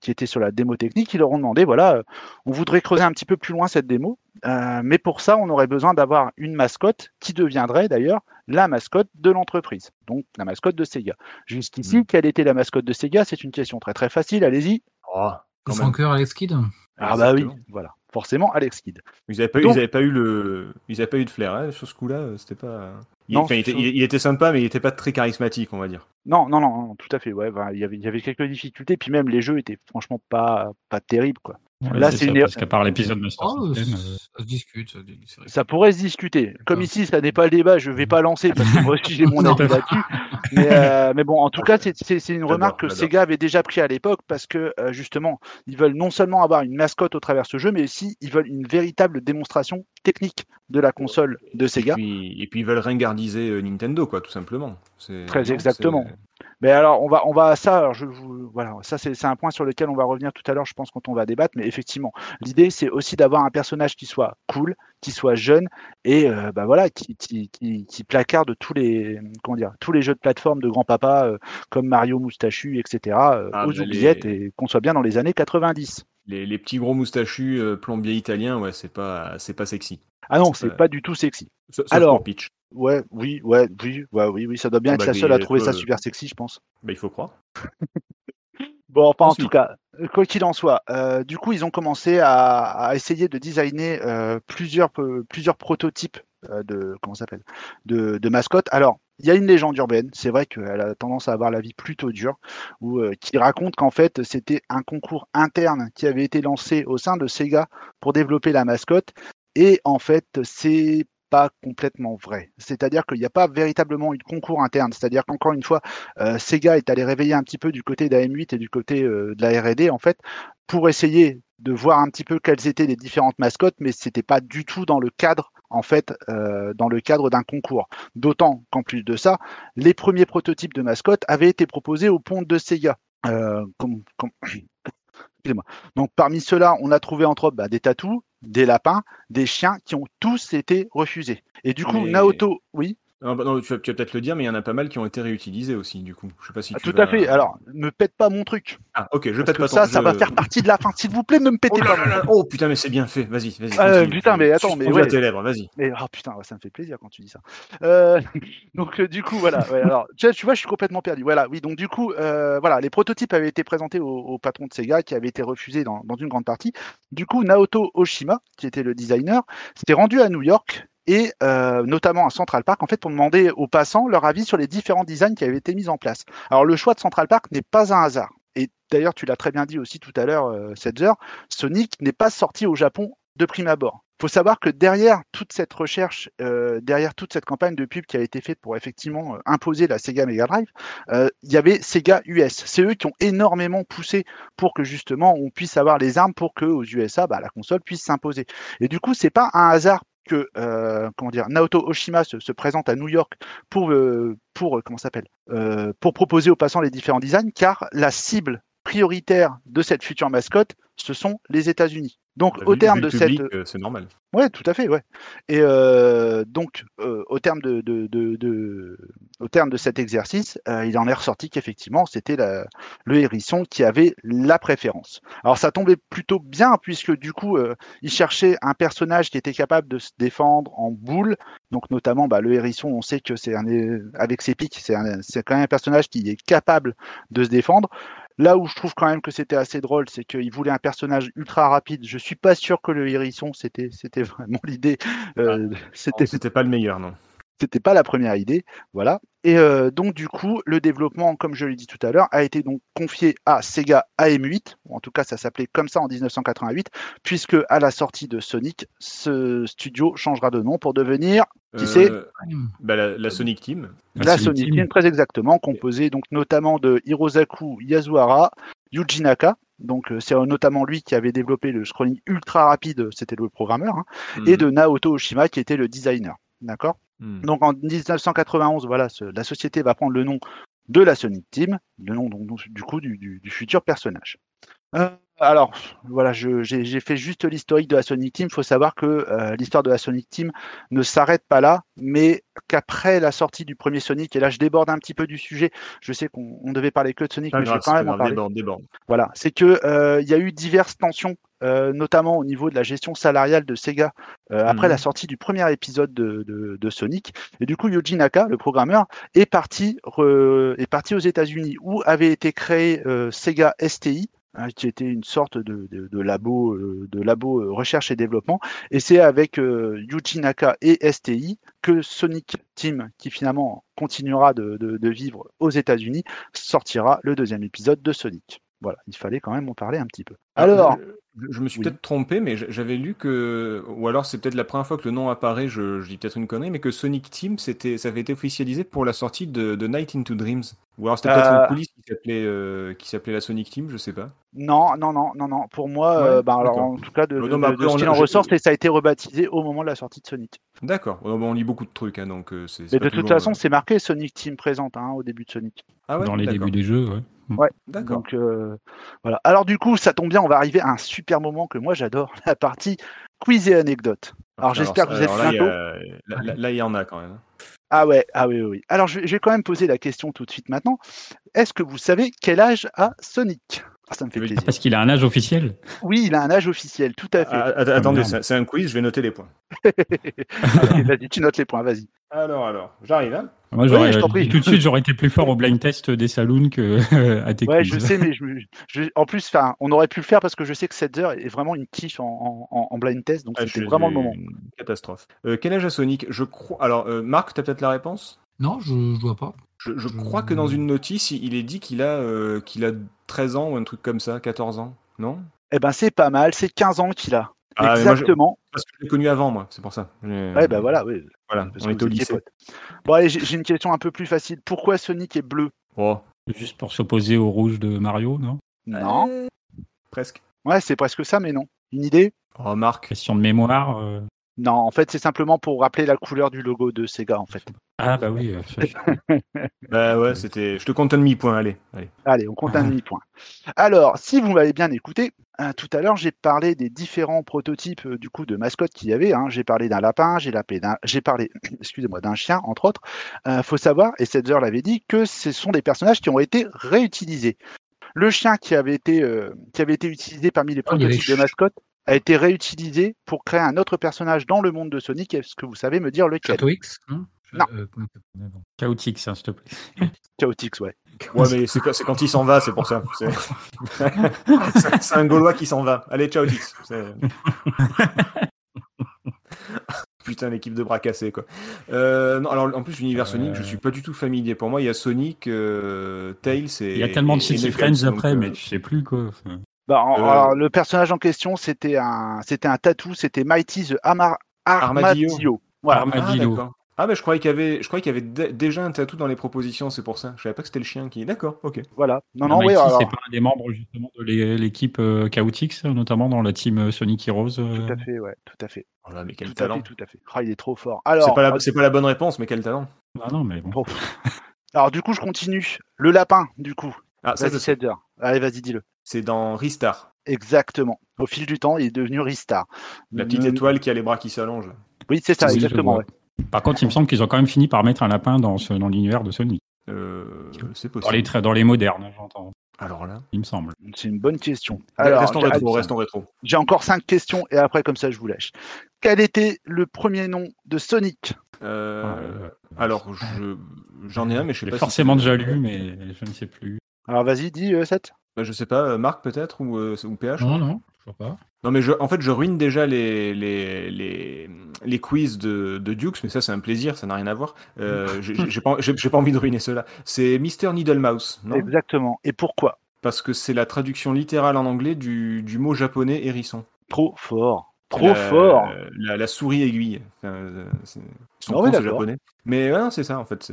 Speaker 4: qui était sur la démo technique. Ils leur ont demandé voilà, euh, on voudrait creuser un petit peu plus loin cette démo. Euh, mais pour ça, on aurait besoin d'avoir une mascotte qui deviendrait d'ailleurs la mascotte de l'entreprise, donc la mascotte de Sega. Jusqu'ici,
Speaker 1: Mhm.
Speaker 4: quelle était la mascotte de Sega? C'est une question très très facile, allez-y.
Speaker 1: Oh, même.
Speaker 3: Franker Alex Kidd
Speaker 4: Ah bah oui, voilà, forcément Alex Kidd.
Speaker 1: Ils avaient pas, eu-
Speaker 4: Donc-
Speaker 1: ils avaient pas eu le, ils pas eu de flair hein, sur ce coup-là. euh, C'était pas. Il,
Speaker 4: Non,
Speaker 1: il était,
Speaker 4: sur-
Speaker 1: il- il était sympa, mais il était pas très charismatique, on va dire.
Speaker 4: Non, non, non, tout à fait, ouais, bah, il y avait, il y avait quelques difficultés, puis même les jeux étaient franchement pas, pas terribles, quoi. Là,
Speaker 5: c'est
Speaker 4: une-
Speaker 5: Parce qu'à part l'épisode Master
Speaker 3: Oh,
Speaker 5: System,
Speaker 3: ça,
Speaker 5: euh,
Speaker 3: ça se discute. ça,
Speaker 4: pourrait se discuter. Comme ici, ça n'est pas le débat, je vais pas lancer parce que moi aussi j'ai mon *laughs* avis là-dessus. Mais, euh, mais bon, en tout cas, c'est- une remarque que. Sega avait déjà pris à l'époque parce que euh, justement, ils veulent non seulement avoir une mascotte au travers de ce jeu, mais aussi ils veulent une véritable démonstration technique de la console de
Speaker 1: Et
Speaker 4: Sega.
Speaker 1: puis, et puis ils veulent ringardiser euh, Nintendo, quoi, tout simplement.
Speaker 4: Très exactement. Mais alors, on va, on va à ça. Alors je, vous- voilà, ça c'est un point sur lequel on va revenir tout à l'heure, je pense, quand on va débattre. Mais effectivement, l'idée c'est aussi d'avoir un personnage qui soit cool, qui soit jeune et euh, bah voilà, qui, qui, qui, qui placarde tous les, comment dire, tous les jeux de plateforme de grand-papa euh, comme Mario Moustachu, etc. euh,
Speaker 1: Ah,
Speaker 4: aux oubliettes
Speaker 1: les-
Speaker 4: et qu'on soit bien dans les années 90.
Speaker 1: Les, les petits gros moustachus euh, plombiers italiens, ouais, c'est pas, c'est pas sexy.
Speaker 4: Ah non,
Speaker 1: C'est pas-
Speaker 4: du tout sexy.
Speaker 1: Sauf
Speaker 4: Alors-
Speaker 1: pour Peach.
Speaker 4: Ouais, oui, ouais, oui, ouais, oui, oui, ça doit bien
Speaker 1: Ah
Speaker 4: être
Speaker 1: bah,
Speaker 4: la seule à trouver ça super sexy, je pense.
Speaker 1: Bah, il faut croire. *laughs*
Speaker 4: Bon, enfin, en tout cas, euh, quoi qu'il en soit, euh, du coup, ils ont commencé à, à essayer de designer euh, plusieurs, plusieurs prototypes de, comment s'appelle, de, de mascottes. Alors, il y a une légende urbaine, c'est vrai qu'elle a tendance à avoir la vie plutôt dure, euh, qui raconte qu'en fait, c'était un concours interne qui avait été lancé au sein de Sega pour développer la mascotte. Et en fait, c'est pas complètement vrai. C'est-à-dire qu'il n'y a pas véritablement eu de concours interne. C'est-à-dire qu'encore une fois, euh, Sega est allé réveiller un petit peu du côté d'AM8 et du côté euh, de la R&D en fait pour essayer de voir un petit peu quelles étaient les différentes mascottes, mais c'était pas du tout dans le cadre en fait euh, dans le cadre d'un concours. D'autant qu'en plus de ça, les premiers prototypes de mascottes avaient été proposés au pont de Sega. Euh, comme. *coughs* Donc parmi ceux-là, on a trouvé entre autres bah, des tatous, des lapins, des chiens qui ont tous été refusés. Et du coup,
Speaker 1: Mais-
Speaker 4: Naoto, oui.
Speaker 1: Non, bah non, tu vas, peut-être le dire, mais il y en a pas mal qui ont été réutilisés aussi, du coup. Je sais pas si
Speaker 4: Ah,
Speaker 1: tu
Speaker 4: tout à fait. Alors, ne pète pas mon truc.
Speaker 1: Ah, ok, je
Speaker 4: Parce
Speaker 1: pète
Speaker 4: que
Speaker 1: pas
Speaker 4: ça,
Speaker 1: ton-
Speaker 4: ça va
Speaker 1: je-
Speaker 4: faire partie de la fin. S'il vous plaît, ne me pétez
Speaker 1: Oh,
Speaker 4: pas.
Speaker 1: là
Speaker 4: mon
Speaker 1: là
Speaker 4: truc.
Speaker 1: là, oh, putain, mais c'est bien fait. Vas-y, vas-y.
Speaker 4: Ah,
Speaker 1: continue.
Speaker 4: putain, mais attends, mais ouais.
Speaker 1: tes lèvres, vas-y.
Speaker 4: Mais oh putain, ça me fait plaisir quand tu dis ça. Euh, *laughs* donc euh, du coup voilà. ouais, alors tu vois, je suis complètement perdu. Voilà. Oui. Donc du coup, euh, voilà, les prototypes avaient été présentés au, au patron de Sega, qui avait été refusé dans, dans une grande partie. Du coup, Naoto Oshima, qui était le designer, s'était rendu à New York et euh, notamment à Central Park, en fait, pour demander aux passants leur avis sur les différents designs qui avaient été mis en place. Alors le choix de Central Park n'est pas un hasard. Et d'ailleurs, tu l'as très bien dit aussi tout à l'heure, euh, Setzer, Sonic n'est pas sorti au Japon de prime abord. Il faut savoir que derrière toute cette recherche, euh, derrière toute cette campagne de pub qui a été faite pour effectivement euh, imposer la Sega Mega Drive, il y avait Sega US. C'est eux qui ont énormément poussé pour que justement on puisse avoir les armes pour que aux USA, bah, la console puisse s'imposer. Et du coup, c'est pas un hasard que euh, Naoto Oshima se, se présente à New York pour euh, euh, pour proposer aux passants les différents designs, car la cible prioritaire de cette future mascotte, ce sont les États-Unis. Donc, au terme de cette,
Speaker 1: public, euh, C'est normal.
Speaker 4: Ouais, tout à fait, ouais. Et euh, donc, euh, au terme de, de, de, de- au terme de cet exercice, euh, il en est ressorti qu'effectivement, c'était le hérisson qui avait la préférence. Alors, ça tombait plutôt bien puisque du coup, euh, il cherchait un personnage qui était capable de se défendre en boule. Donc, notamment, bah, le hérisson, on sait que c'est un, avec ses pics, c'est quand même un personnage qui est capable de se défendre. Là où je trouve quand même que c'était assez drôle, c'est qu'il voulait un personnage ultra rapide. Je suis pas sûr que le hérisson, c'était, c'était vraiment *laughs* l'idée. Euh, c'était,
Speaker 1: Non, C'était pas le meilleur, non.
Speaker 4: C'était pas la première idée, voilà. Et euh, donc du coup, le développement, comme je l'ai dit tout à l'heure, a été donc confié à Sega AM8, ou en tout cas ça s'appelait comme ça en 1988, puisque à la sortie de Sonic, ce studio changera de nom pour devenir Qui c'est
Speaker 1: bah, la, la Sonic Team.
Speaker 5: La
Speaker 4: la
Speaker 5: Sonic
Speaker 4: Sonic
Speaker 5: Team.
Speaker 4: Team, très exactement, composée donc notamment de Hirozaku Yasuhara, Yuji Naka. Donc euh, c'est euh, notamment lui qui avait développé le scrolling ultra rapide, c'était le programmeur, hein, et
Speaker 1: Mhm.
Speaker 4: de Naoto Oshima qui était le designer. D'accord?
Speaker 1: Mhm.
Speaker 4: Donc en 1991, voilà, la société va prendre le nom de la Sonic Team, le nom du coup du, du- du futur personnage. Euh, alors voilà, je- j'ai fait juste l'historique de la Sonic Team. Il faut savoir que euh, l'histoire de la Sonic Team ne s'arrête pas là, mais qu'après la sortie du premier Sonic, et là je déborde un petit peu du sujet, je sais qu'on on devait parler que de Sonic,
Speaker 1: Pas
Speaker 4: mais je vais quand même en parler.
Speaker 1: déborde, déborde.
Speaker 4: Voilà, c'est que euh, il y a eu diverses tensions, euh, notamment au niveau de la gestion salariale de Sega euh, après
Speaker 1: Mhm.
Speaker 4: la sortie du premier épisode de, de- de Sonic. Et du coup, Yoji Naka, le programmeur, est parti, re- est parti aux États-Unis où avait été créé euh, Sega STI. Hein, qui était une sorte de, de- de labo, euh, de labo euh, recherche et développement. Et c'est avec euh, Yuji Naka et STI que Sonic Team, qui finalement continuera de, de- de vivre aux États-Unis, sortira le deuxième épisode de Sonic. Voilà, il fallait quand même en parler un petit peu. Alors,
Speaker 1: je, me suis
Speaker 4: Oui.
Speaker 1: peut-être trompé, mais j'avais lu que, ou alors c'est peut-être la première fois que le nom apparaît, je, je dis peut-être une connerie, mais que Sonic Team, c'était, ça avait été officialisé pour la sortie de, de Night into Dreams. Ou alors c'était peut-être
Speaker 4: Euh.
Speaker 1: une coulisse qui s'appelait, euh, qui s'appelait la Sonic Team, je sais pas.
Speaker 4: non, non, non, non, non. Pour moi,
Speaker 1: Ouais,
Speaker 4: euh, bah, alors, en tout cas, de,
Speaker 1: Non,
Speaker 4: de- ce qu'il
Speaker 1: a-
Speaker 4: en ressort, c'est que ça a été rebaptisé au moment de la sortie de Sonic.
Speaker 1: D'accord. Oh, bon, on lit beaucoup de trucs, hein, donc euh, c'est.
Speaker 4: Mais
Speaker 1: pas
Speaker 4: de toute façon,
Speaker 1: euh,
Speaker 4: c'est marqué Sonic Team présente hein, au début de Sonic.
Speaker 1: ah ouais,
Speaker 5: dans les débuts des jeux, ouais.
Speaker 4: Ouais.
Speaker 1: D'accord.
Speaker 4: Donc euh, voilà. Alors du coup, ça tombe bien, on va arriver à un super moment que moi j'adore, *laughs* la partie quiz et anecdote. Alors, j'espère que vous êtes
Speaker 1: là, il a- là, il y en a quand même. hein.
Speaker 4: Ah ouais, ah oui, oui, oui. Alors je, vais- je vais quand même poser la question tout de suite maintenant. Est-ce que vous savez quel âge a Sonic? Ah, Ça me fait
Speaker 1: Oui,
Speaker 4: plaisir.
Speaker 5: Parce qu'il a un âge officiel.
Speaker 4: Oui, il a un âge officiel, tout à fait.
Speaker 1: Ah, att- attendez, c'est un quiz, je vais noter les points. *laughs*
Speaker 4: Vas-y, tu notes les points, vas-y.
Speaker 1: Alors, alors, j'arrive, hein
Speaker 5: Moi, j'aurais,
Speaker 4: je t'en prie.
Speaker 5: tout de suite, j'aurais été plus fort au blind test des saloons que à tes
Speaker 4: Ouais,
Speaker 5: quiz.
Speaker 4: je sais, mais je, me- je- en plus, enfin, on aurait pu le faire parce que je sais que 7 heures est vraiment une quiche en, en- en blind test, donc
Speaker 1: Ah,
Speaker 4: c'était vraiment le moment.
Speaker 1: Une catastrophe. Euh, quel âge a Sonic? Je crois. Alors, euh, Marc, t'as peut-être la réponse?
Speaker 3: Non, je, je vois pas.
Speaker 1: Je, crois que dans une notice, il est dit qu'il a, euh, qu'il a 13 ans ou un truc comme ça, 14 ans, non?
Speaker 4: Eh ben, c'est pas mal, c'est 15 ans qu'il a.
Speaker 1: Ah, mais moi, je-
Speaker 4: Exactement.
Speaker 1: Parce que je l'ai connu avant, moi, c'est pour ça.
Speaker 4: Ouais, bah voilà, oui.
Speaker 1: Voilà, on au lycée.
Speaker 4: Bon, allez, j'ai une question un peu plus facile. Pourquoi Sonic est bleu?
Speaker 1: Oh,
Speaker 5: Juste pour s'opposer au rouge de Mario, non?
Speaker 4: Non.
Speaker 1: Euh, Presque.
Speaker 4: Ouais, c'est presque ça, mais non. Une idée?
Speaker 1: Oh, Marc.
Speaker 5: Question de mémoire. euh,
Speaker 4: Non, en fait, c'est simplement pour rappeler la couleur du logo de Sega, en fait.
Speaker 5: Ah bah oui. euh, *laughs*
Speaker 1: Bah ouais, c'était. Je te compte un demi-point, allez. allez.
Speaker 4: Allez, on compte un *laughs* demi-point. Alors, si vous m'avez bien écouté, euh, tout à l'heure, j'ai parlé des différents prototypes euh, du coup de mascottes qu'il y avait. hein. J'ai parlé d'un lapin, j'ai parlé, *coughs* excusez-moi, d'un chien, entre autres. Euh, faut savoir, et Setzer l'avait dit, que ce sont des personnages qui ont été réutilisés. Le chien qui avait été, euh, qui avait été utilisé parmi les
Speaker 3: Oh,
Speaker 4: prototypes de mascottes a été réutilisé pour créer un autre personnage dans le monde de Sonic. Est-ce que vous savez me dire lequel?
Speaker 3: Château X. Non. Euh,
Speaker 5: Chaotix, hein, s'il te plaît.
Speaker 4: Chaotix, ouais.
Speaker 1: Ouais, *laughs* mais c'est quand, il s'en va, c'est pour ça. C'est *laughs* un Gaulois qui s'en va. Allez. C'est- *laughs* Putain, l'équipe de bras cassés, quoi. Euh, non, alors en plus, l'univers Sonic, je suis pas du tout familier. Pour moi, il y a Sonic, euh, Tails et.
Speaker 5: Il y a tellement de
Speaker 1: et- et
Speaker 5: Six Friends
Speaker 1: donc,
Speaker 5: après,
Speaker 1: euh,
Speaker 5: mais tu sais plus quoi.
Speaker 4: Bah, en-
Speaker 1: Euh,
Speaker 4: alors, le personnage en question, c'était un, c'était un tatou, c'était Mighty the Amar-
Speaker 1: Armadillo.
Speaker 4: Armadillo. Voilà.
Speaker 1: Ah,
Speaker 5: Armadillo.
Speaker 1: Ah, bah, je croyais qu'il y avait, je croyais qu'il y avait dé- déjà un tatou dans les propositions, c'est pour ça. Je savais pas que c'était le chien qui. D'accord, ok.
Speaker 4: Voilà. Non, non,
Speaker 5: Mighty,
Speaker 4: oui, alors,
Speaker 5: c'est pas un des membres justement de l'é- l'équipe euh, Chaotix, notamment dans la team euh, Sonic Heroes. euh.
Speaker 4: tout à fait, ouais, tout à fait.
Speaker 1: Oh là, mais quel
Speaker 4: Tout à
Speaker 1: talent.
Speaker 4: fait, tout à fait. Ah, il est trop fort. Alors,
Speaker 1: C'est pas, la, c'est pas la bonne réponse, mais quel talent.
Speaker 5: Ah non, mais bon.
Speaker 4: Bon. alors, du coup, je continue. Le lapin, du coup.
Speaker 1: Ah, ça.
Speaker 4: Cedar. Allez, vas-y, dis-le.
Speaker 1: C'est dans Ristar.
Speaker 4: Exactement. Au fil du temps, il est devenu Ristar.
Speaker 1: La petite étoile qui a les bras qui s'allongent.
Speaker 4: Oui, c'est ça, exactement. ouais.
Speaker 5: Par contre, il me semble qu'ils ont quand même fini par mettre un lapin dans, ce- dans l'univers de Sonic.
Speaker 1: Euh, c'est
Speaker 5: Dans les,
Speaker 1: possible.
Speaker 5: tra- dans les modernes, j'entends.
Speaker 1: Alors là.
Speaker 5: Il me semble.
Speaker 4: C'est une bonne question. Alors,
Speaker 1: restons
Speaker 4: j'ai-
Speaker 1: rétro, restons rétro.
Speaker 4: j'ai encore cinq questions et après, comme ça, je vous lâche. Quel était le premier nom de Sonic?
Speaker 1: Euh,
Speaker 5: Euh,
Speaker 1: alors, je, j'en ai un, mais je sais
Speaker 5: J'ai
Speaker 1: pas.
Speaker 5: forcément déjà lu, mais je ne sais plus.
Speaker 4: Alors, vas-y, dis, euh, Seth.
Speaker 1: Bah, je sais pas, euh, Marc peut-être ou, euh, ou PH.
Speaker 3: Non, non, pas.
Speaker 1: Non, mais je, en fait, je ruine déjà les, les, les, les quiz de, de Dukes, mais ça, c'est un plaisir, ça n'a rien à voir. Euh, *laughs* j'ai, pas, pas envie de ruiner cela. C'est Mr. Needlemouse, non?
Speaker 4: Exactement. Et pourquoi?
Speaker 1: Parce que c'est la traduction littérale en anglais du, du mot japonais hérisson.
Speaker 4: Trop fort. Trop
Speaker 1: La-
Speaker 4: fort.
Speaker 1: La, la souris aiguille. Enfin, euh, c'est- ils sont
Speaker 4: Ah oui,
Speaker 1: japonais. Mais ouais, non, c'est ça, en fait.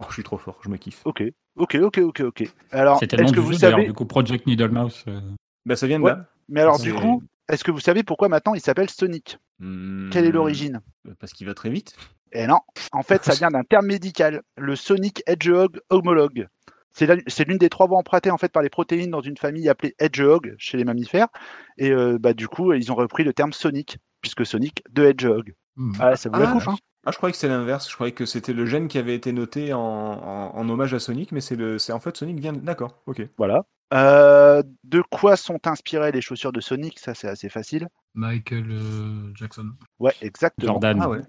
Speaker 1: Oh, je suis trop fort, je me kiffe.
Speaker 4: Ok, ok, ok, ok, ok. Alors, est-ce que vous savez
Speaker 5: du coup, Project Needle Mouse. euh,
Speaker 1: Bah, ça vient de
Speaker 4: Ouais.
Speaker 1: là.
Speaker 4: Mais alors, du coup, est-ce que vous savez pourquoi maintenant il s'appelle Sonic Quelle est
Speaker 1: Hmm,
Speaker 4: l'origine
Speaker 1: Parce qu'il va très vite.
Speaker 4: Eh non, en fait, ça vient d'un terme médical, le Sonic Hedgehog homologue. C'est l'une des trois voies empruntées en fait par les protéines dans une famille appelée Hedgehog chez les mammifères. Et euh, bah, du coup, ils ont repris le terme Sonic, puisque Sonic de Hedgehog.
Speaker 3: Hmm.
Speaker 4: Ah, ça vous la
Speaker 1: Ah,
Speaker 4: coupe, hein
Speaker 1: Ah, je croyais que c'est l'inverse. Je croyais que c'était le gène qui avait été noté en, en, en hommage à Sonic, mais c'est le, c'est en fait Sonic vient. de- D'accord, ok.
Speaker 4: Voilà. Euh, de quoi sont inspirées les chaussures de Sonic? Ça, c'est assez facile.
Speaker 3: Michael euh, Jackson.
Speaker 4: Ouais, exactement.
Speaker 5: Jordan.
Speaker 1: Ah ouais.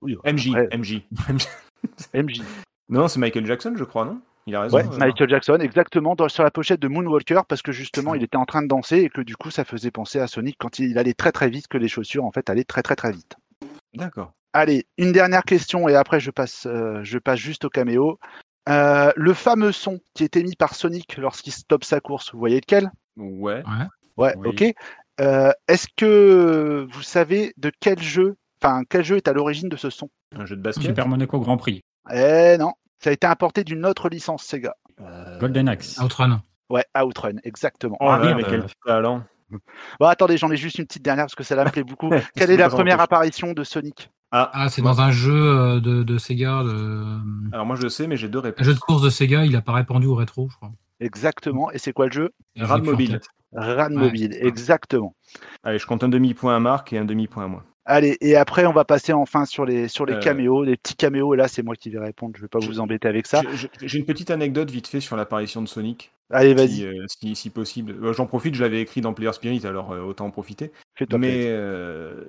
Speaker 4: Oui,
Speaker 1: MJ,
Speaker 4: après,
Speaker 1: MJ. *laughs*
Speaker 4: MJ.
Speaker 1: non, c'est Michael Jackson, je crois, non? Il a raison.
Speaker 4: Ouais,
Speaker 1: euh,
Speaker 4: Michael Jackson, exactement, dans- sur la pochette de Moonwalker, parce que justement, il était en train de danser et que du coup, ça faisait penser à Sonic quand il allait très très vite, que les chaussures, en fait, allaient très très très vite.
Speaker 1: D'accord.
Speaker 4: Allez, une dernière question et après, je passe, euh, je passe juste au caméo. Euh, le fameux son qui est émis par Sonic lorsqu'il stoppe sa course, vous voyez lequel?
Speaker 1: Ouais.
Speaker 4: Ouais,
Speaker 5: Oui.
Speaker 4: ok. Euh, Est-ce que vous savez de quel jeu, enfin, quel jeu est à l'origine de ce son?
Speaker 1: Un jeu de basket?
Speaker 5: Super Monaco Grand Prix.
Speaker 4: Eh non, ça a été importé d'une autre licence Sega.
Speaker 1: Euh,
Speaker 5: Golden Axe.
Speaker 3: Outrun.
Speaker 4: Ouais, Outrun, exactement.
Speaker 1: Oh là,
Speaker 5: merde.
Speaker 1: mais quel talent. *laughs*
Speaker 4: Bon, attendez, j'en ai juste une petite dernière parce que ça me plaît beaucoup. *laughs* Quelle
Speaker 1: que
Speaker 4: est la première apparition de Sonic?
Speaker 1: Ah,
Speaker 3: Ah, c'est dans un jeu euh, de, de Sega. de-
Speaker 1: alors moi je sais, mais j'ai deux
Speaker 3: Un
Speaker 1: réponses.
Speaker 3: jeu de course de Sega, il apparaît pendu au rétro, je crois.
Speaker 4: Exactement. Et c'est quoi le jeu?
Speaker 1: Rad mobile.
Speaker 4: Rad Mobile, exactement.
Speaker 1: Allez, je compte un demi-point à Marc et un demi-point à moi.
Speaker 4: Allez, et après, on va passer enfin sur les, sur les
Speaker 1: Euh.
Speaker 4: caméos, les petits caméos. Et là, c'est moi qui vais répondre. Je vais pas vous embêter avec ça.
Speaker 1: J'ai- une petite anecdote vite fait sur l'apparition de Sonic.
Speaker 4: Allez,
Speaker 1: si,
Speaker 4: vas-y,
Speaker 1: euh, si, si possible. Euh, J'en profite, je l'avais écrit dans Player Spirit, alors autant en profiter. Mais,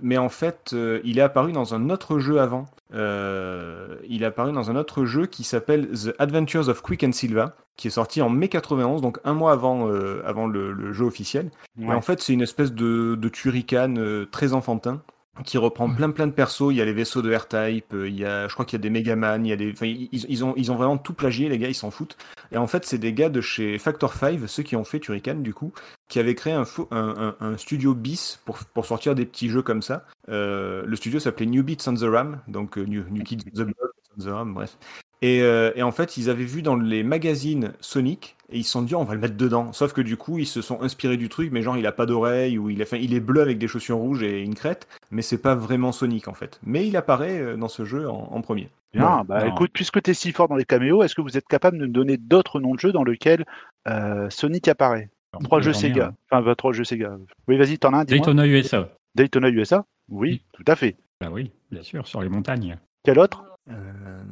Speaker 1: mais en fait, il est apparu dans un autre jeu avant. Il est apparu dans un autre jeu qui s'appelle The Adventures of Quick and Silva, qui est sorti en mai 91, donc un mois avant, avant le, le jeu officiel. Et
Speaker 4: Ouais.
Speaker 1: en fait, c'est une espèce de, de turrican euh, très enfantin qui reprend plein plein de persos. Il y a les vaisseaux de R-Type, euh, il y a, je crois qu'il y a des Megaman, il y a des, enfin, ils, ils ont, ils ont vraiment tout plagié, les gars, ils s'en foutent. Et en fait, c'est des gars de chez Factor 5, ceux qui ont fait Turrican du coup, qui avaient créé un, un, un- un studio bis pour, pour sortir des petits jeux comme ça. Euh, le studio s'appelait New Beats on the Ram, donc euh, New, New Kids on the Block, on the Ram, bref. Et, euh, et en fait, ils avaient vu dans les magazines Sonic et ils se sont dit, on va le mettre dedans. Sauf que du coup, ils se sont inspirés du truc, mais genre, il a pas d'oreille ou il, a, enfin, il est bleu avec des chaussures rouges et une crête, mais c'est pas vraiment Sonic en fait. Mais il apparaît euh, dans ce jeu en, en premier.
Speaker 4: Bien,
Speaker 5: Non,
Speaker 4: bah
Speaker 5: non.
Speaker 4: écoute, puisque tu es si fort dans les caméos, est-ce que vous êtes capable de me donner d'autres noms de jeux dans lesquels euh, Sonic apparaît? Trois jeux Sega.
Speaker 5: un.
Speaker 4: Enfin, bah, trois jeux Sega. Oui, vas-y, t'en as un.
Speaker 5: Daytona USA.
Speaker 4: Daytona USA Oui, tout à fait.
Speaker 5: Bah oui, bien sûr, sur les montagnes.
Speaker 4: Quel autre?
Speaker 1: Euh,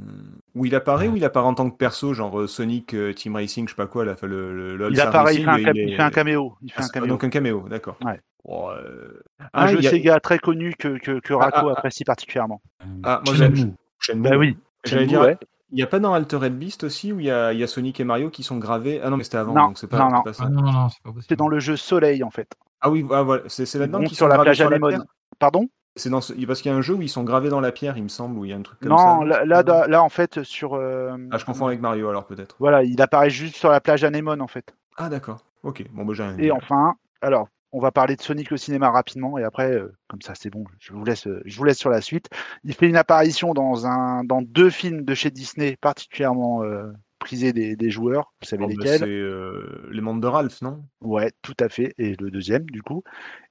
Speaker 1: où il apparaît ou il apparaît en tant que perso, genre euh, Sonic euh, Team Racing, je sais pas quoi, là, le, le, le
Speaker 4: Il apparaît, il fait, un, cam-
Speaker 1: est-
Speaker 4: il fait un caméo. Il fait
Speaker 1: Ah,
Speaker 4: un
Speaker 1: c'est-
Speaker 4: caméo.
Speaker 1: Donc un caméo, d'accord.
Speaker 4: Ouais.
Speaker 1: Bon, euh,
Speaker 4: Un
Speaker 1: ah,
Speaker 4: jeu
Speaker 1: il a-
Speaker 4: Sega très connu que, que, que
Speaker 1: Ah,
Speaker 4: Rako
Speaker 1: ah,
Speaker 4: apprécie particulièrement.
Speaker 1: Ah, moi,
Speaker 5: Shenmue.
Speaker 1: j'ai- Shenmue.
Speaker 4: Bah oui.
Speaker 1: J'allais
Speaker 4: Shenmue,
Speaker 1: dire,
Speaker 4: ouais.
Speaker 1: il n'y a pas dans Altered Beast aussi où il y a, il y a Sonic et Mario qui sont gravés? Ah non, mais c'était avant,
Speaker 4: Non,
Speaker 1: donc c'est pas,
Speaker 4: non, non.
Speaker 1: pas ça.
Speaker 3: Ah non, non, c'est pas possible.
Speaker 4: C'est dans le jeu Soleil, en fait.
Speaker 1: Ah oui, ah, voilà, c'est là-dedans qu'ils
Speaker 4: sur
Speaker 1: sont
Speaker 4: la plage
Speaker 1: sur la
Speaker 4: anémone.
Speaker 1: pierre
Speaker 4: Pardon?
Speaker 1: C'est dans ce- parce qu'il y a un jeu où ils sont gravés dans la pierre, il me semble, où il y a un truc comme ça.
Speaker 4: Non, là, là, en fait, sur. euh,
Speaker 1: Ah, je confonds avec Mario alors peut-être.
Speaker 4: Voilà, il apparaît juste sur la plage anémone, en fait.
Speaker 1: Ah d'accord. Ok. Bon, bah j'ai
Speaker 4: Et enfin, alors, on va parler de Sonic au cinéma rapidement, et après, euh, comme ça, c'est bon, je vous, laisse, euh, je vous laisse sur la suite. Il fait une apparition dans, un, dans deux films de chez Disney particulièrement euh, des, des joueurs. Vous savez
Speaker 1: Oh, bah,
Speaker 4: lesquels
Speaker 1: c'est euh, les mondes de Ralph, non?
Speaker 4: Ouais, tout à fait. Et le deuxième, du coup.